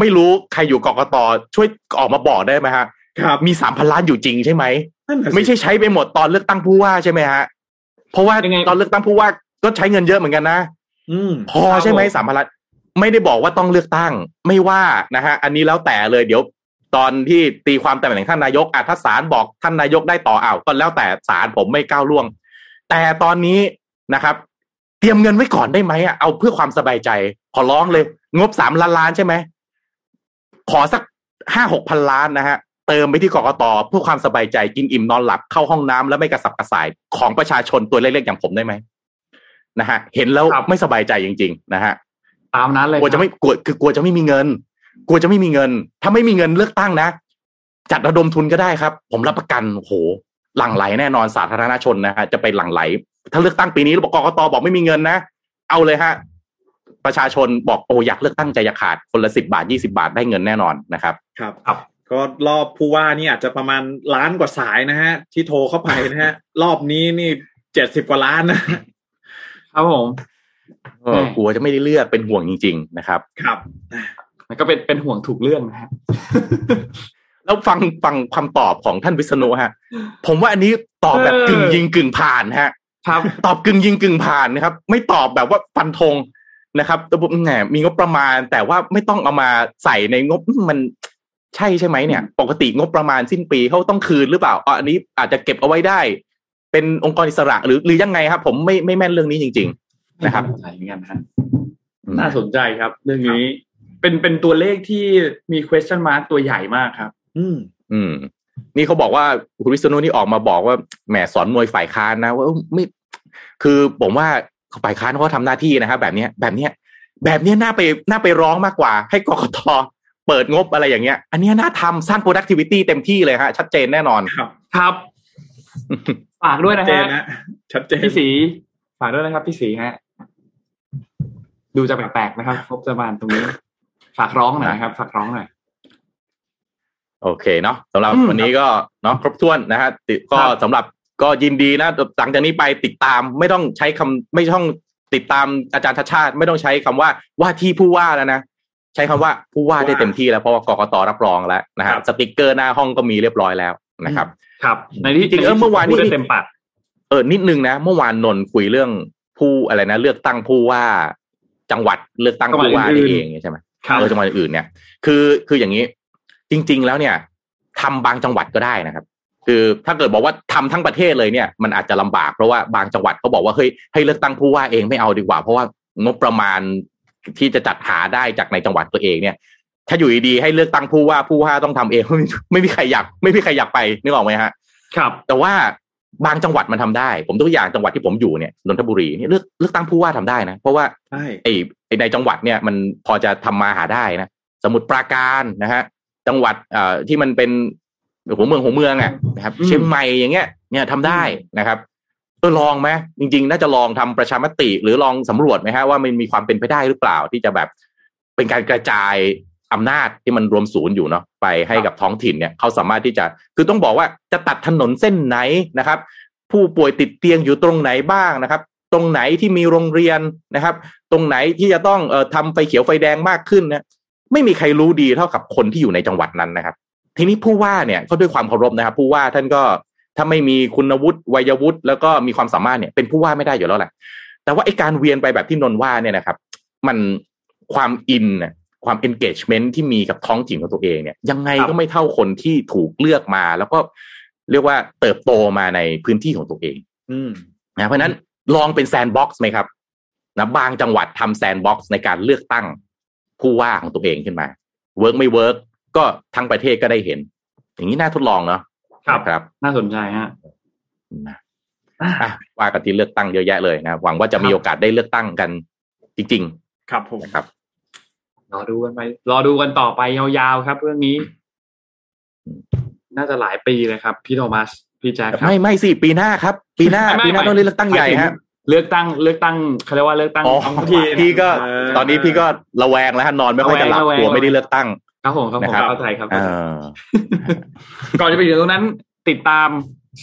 ไม่รู้ใครอยู่กกตช่วยออกมาบอกได้ไหมฮะครับมีสามพันล้านอยู่จริงใช่ไหมนั่นน่ะสิไม่ใช่ใช้ไปหมดตอนเลือกตั้งผู้ว่าใช่ไหมฮะเพราะว่ายังไงตอนเลือกตั้งผู้ว่าก็ใช้เงินเยอะเหมือนกันนะอืมพอใช่ไหมสามพันล้านไม่ได้บอกว่าต้องเลือกตั้ง ไม่ว่านะฮะอันนี้แล้วแต่เลยเดี๋ยวตอนที่ตีความแต่งของท่านนายกอะถ้าศาลบอกท่านนายกได้ต่ออ้าวก็แล้วแต่ศาลผมไม่ก้าวล่วง แต่ตอนนี้นะครับ เตรียมเงินไว้ก่อนได้ไหมอะเอาเพื่อความสบายใจ ขอร้องเลย งบสามล้านล้านใช่ไหมขอสักห้าหกพันล้านนะฮะเติมไปที่กกตเพื่อความสบายใจกินอิ่มนอนหลับเข้าห้องน้ำแล้วไม่กระสับกระส่ายของประชาชนตัวเล็กๆอย่างผมได้ไหมนะฮะเห็นแล้วครับไม่สบายใจจริง ๆ นะฮะตามนั้นเลยกลัวจะไม่กลัวคือกลัวจะไม่มีเงิน กลัวจะไม่มีเงิน ถ้าไม่มีเงินเลือกตั้งนะจัดระดมทุนก็ได้ครับ ผมรับประกันโอ้โหหลั่งไหลแน่นอนสาธารณชนนะฮะจะไปหลั่งไหล ถ้าเลือกตั้งปีนี้แล้วบอกกกตบอกไม่มีเงินนะ เอาเลยฮะ ประชาชนบอกโอ้อยากเลือกตั้งใจอยากขาดคนละสิบาทยี่สิบาทได้เงินแน่นอนนะครับ ครับครับก็รอบผู้ว่านี่อาจจะประมาณล้านกว่าสายนะฮะ ที่โทรเข้าไปนะฮะ รอบนี้นี่เจ็ดสิบกว่าล้านนะครับผมเออกลัวจะไม่ได้เลือกเป็นห่วงจริง ๆ นะครับ ครับมันก็เป็นเป็นห่วงถูกเรื่องนะฮะแล้วฟังฟังคำตอบของท่านวิษณุฮะ ผมว่าอันนี้ตอบแบบเออกึ่งยิงกึ่งผ่านฮะ ครับตอบกึ่งยิงกึ่งผ่านนะครับ ไม่ตอบแบบว่าฟันธงนะครับแต่ผมแหมมีงบประมาณ แต่ว่าไม่ต้องเอามาใส่ในงบมันใช่ใช่ไหมเนี่ย ปกติงบประมาณสิ้นปีเขาต้องคืนหรือเปล่าอ๋ออันนี้อาจจะเก็บเอาไว้ได้ เป็นองค์กรอิสระหรือหรือยังไงครับ ผมไม่ไม่แม่นเรื่องนี้จริงนะครับไม่เข้าใจเหมือนกันฮะๆน่าสนใจครับ เรื่องนี้ เป็นเป็นตัวเลขที่มี question mark ตัวใหญ่มากครับ อืม อืม นี่เขาบอกว่าคุณวิษณุนี่ออกมาบอกว่าแหมสอนมวยฝ่ายค้านนะว่าเอ้าไม่คือผมว่าฝ่ายค้านเขาทำหน้าที่นะครับแบบเนี้ยแบบเนี้ยแบบเนี้ยน่าไปน่าไปร้องมากกว่า ให้กกตเปิดงบอะไรอย่างเงี้ย อันเนี้ยน่าทำสร้าง productivity เต็มที่เลยฮะชัดเจนแน่นอนครับครับฝากด้วยนะเจฮะนนะชัดเจนพี่สีฝากด้วยนะครับพี่สีฮะดูจะแปลกๆนะครับงบประมาณตรงนี้ ฝากร้องหน่อยนะครับ ฝากร้องหน่อย โอเคเนาะสำหรับอืมวันนี้ก็เนาะครบถ้วนนะฮะติก็ครับสำหรับก็ยินดีนะหลังจากนี้ไปติดตามไม่ต้องใช้คำไม่ต้องติดตามอาจารย์ชาติชาติ ไม่ต้องใช้คำว่าว่าที่ผู้ว่าแล้วนะใช้คำว่าผู้ว่าได้เต็มที่แล้วเพราะว่ากกตรับรองแล้วนะฮะสติกเกอร์หน้าห้องก็มีเรียบร้อยแล้วนะครับ ครับ ในที่จริงๆเออเมื่อวานนี้พูดได้เต็มปากเออนิดนึงนะ เมื่อวานนนท์คุยเรื่องผู้อะไรนะ เลือกตั้งผู้ว่า จังหวัดเลือกตั้งผู้ว่านี่เองใช่ไหมครับเออจังหวัดอื่นเนี่ย คือคืออย่างนี้ จริง ๆ แล้วเนี่ยทำบางจังหวัดก็ได้นะครับ คือถ้าเกิดบอกว่าทำทั้งประเทศเลยเนี่ย มันอาจจะลำบากเพราะว่าบางจังหวัดเขาบอกว่าเฮ้ยให้เลือกตั้งผู้ว่าเองไม่เอาดีกว่า เพราะว่างบประมาณที่จะจัดหาได้จากในจังหวัดตัวเองเนี่ย ถ้าอยู่ดีๆให้เลือกตั้งผู้ว่าผู้ว่าต้องทำเองไม่มีไม่มีใครอยาก ไม่มีใครอยากไปนึกออกไหมฮะ ครับ แต่ว่าบางจังหวัดมันทำได้ ผมตัวอย่างจังหวัดที่ผมอยู่เนี่ยนนทบุรีเนี่ยเลือกเลือกตั้งผู้ว่าทำได้นะ เพราะว่าใช่ไอ้ไอ้ในจังหวัดเนี่ยมันพอจะทำมาหาได้นะ สมุทรปราการนะฮะ จังหวัดเอ่อที่มันเป็นหัวเมืองหัวเมืองอะนะครับอืมเชียงใหม่อย่างเงี้ยเนี่ยทำได้นะครับเออลองไหมจริง ๆ น่าจะลองทำประชามติ หรือลองสำรวจไหมฮะว่ามันมีความเป็นไปได้หรือเปล่าที่จะแบบเป็นการกระจายอำนาจที่มันรวมศูนย์อยู่เนาะไปให้กับท้องถิ่นเนี่ยเขาสามารถที่จะคือต้องบอกว่าจะตัดถนนเส้นไหนนะครับ ผู้ป่วยติดเตียงอยู่ตรงไหนบ้างนะครับ ตรงไหนที่มีโรงเรียนนะครับ ตรงไหนที่จะต้องเอ่อทำไฟเขียวไฟแดงมากขึ้นนะ ไม่มีใครรู้ดีเท่ากับคนที่อยู่ในจังหวัดนั้นนะครับ ทีนี้ผู้ว่าเนี่ยก็ด้วยความเคารพนะครับ ผู้ว่าท่านก็ถ้าไม่มีคุณวุฒิวัยวุฒิแล้วก็มีความสามารถเนี่ยเป็นผู้ว่าไม่ได้อยู่แล้วแหละแต่ว่าไอการเวียนไปแบบที่นนท์ว่าเนี่ยนะครับ มันความอินน่ะความ engagement ที่มีกับท้องถิ่นของตัวเองเนี่ย ยังไงครับก็ไม่เท่าคนที่ถูกเลือกมา แล้วก็เรียกว่าเติบโตมาในพื้นที่ของตัวเอง อืมนะเพราะฉะนั้นลองเป็นแซนด์บ็อกซ์ไหมครับนะบางจังหวัดทำแซนด์บ็อกซ์ในการเลือกตั้ง ผู้ว่าของตัวเองขึ้นมา work ไม่ work ก็ทั้งประเทศก็ได้เห็น อย่างนี้น่าทดลองเนาะครับนะครับ น่าสนใจฮะนะอะว่ากันที่เลือกตั้งเยอะแยะเลยนะหวังว่าจะมีโอกาสได้เลือกตั้งกันจริงครับผมๆนะครับรอดูกันไป รอดูกันต่อไปยาวๆครับ เรื่องนี้ น่าจะหลายปีเลยครับ พี่โทมัส พี่แจ๊คครับไม่ไม่สิปีหน้าครับ ปีหน้าไม่ปีหน้าไม่ต้องเลือกตั้งใหญ่มายถึงฮะ เลือกตั้งเลือกตั้งเขาเรียกว่าเลือกตั้งอ๋อท้องพี่ถิ่นพี่ก็เออตอนนี้พี่ก็ระแวงแล้วฮะนอนไม่ค่อยจะหลับระแวงกลัวระแวงไม่ได้เลือกตั้ง ครับผมครับผมนะครับเข้าใจครับเออก่อนจะไปถึงตรงนั้นติดตาม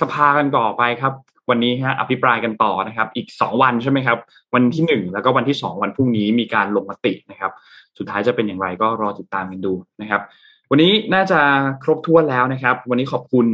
สภากันต่อไปครับ วันนี้ฮะอภิปรายกันต่อนะครับ อีกสองวันใช่ไหมครับ วันที่หนึ่งแล้วก็วันที่สองวันพรุ่งนี้มีการลงมตินะครับ สุดท้ายจะเป็นอย่างไรก็รอติดตามกันดูนะครับ วันนี้น่าจะครบถ้วนแล้วนะครับ วันนี้ขอบคุณ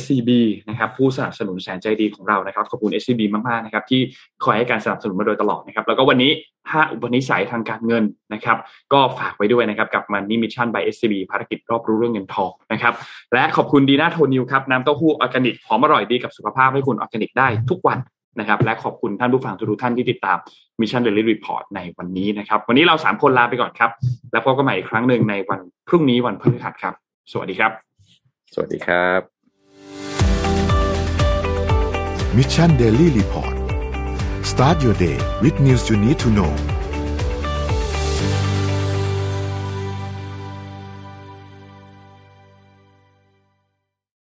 SCB นะครับ ผู้สนับสนุนแสนใจดีของเรานะครับ ขอบคุณ SCB มากๆนะครับ ที่คอยให้การสนับสนุนมาโดยตลอดนะครับ แล้วก็วันนี้5อุปนิสัยทางการเงินนะครับ ก็ฝากไว้ด้วยนะครับ กับมันนี่มิชชั่น by SCB ภารกิจรอบรู้เรื่องเงินทองนะครับ และขอบคุณดีน่าโทนิวครับ น้ำเต้าหู้ออร์แกนิกหอมอร่อยดีกับสุขภาพให้คุณออร์แกนิกได้ทุกวัน นะครับ และขอบคุณท่านผู้ฟังทุกๆท่านที่ติดตาม Mission Daily Report ในวันนี้นะครับ วันนี้เราสามคนลาไปก่อนครับ แล้วพบกันใหม่อีกครั้งหนึ่งในวันพรุ่งนี้วันพฤหัสครับ สวัสดีครับ สวัสดีครับ Mission Daily Report start your day with news you need to know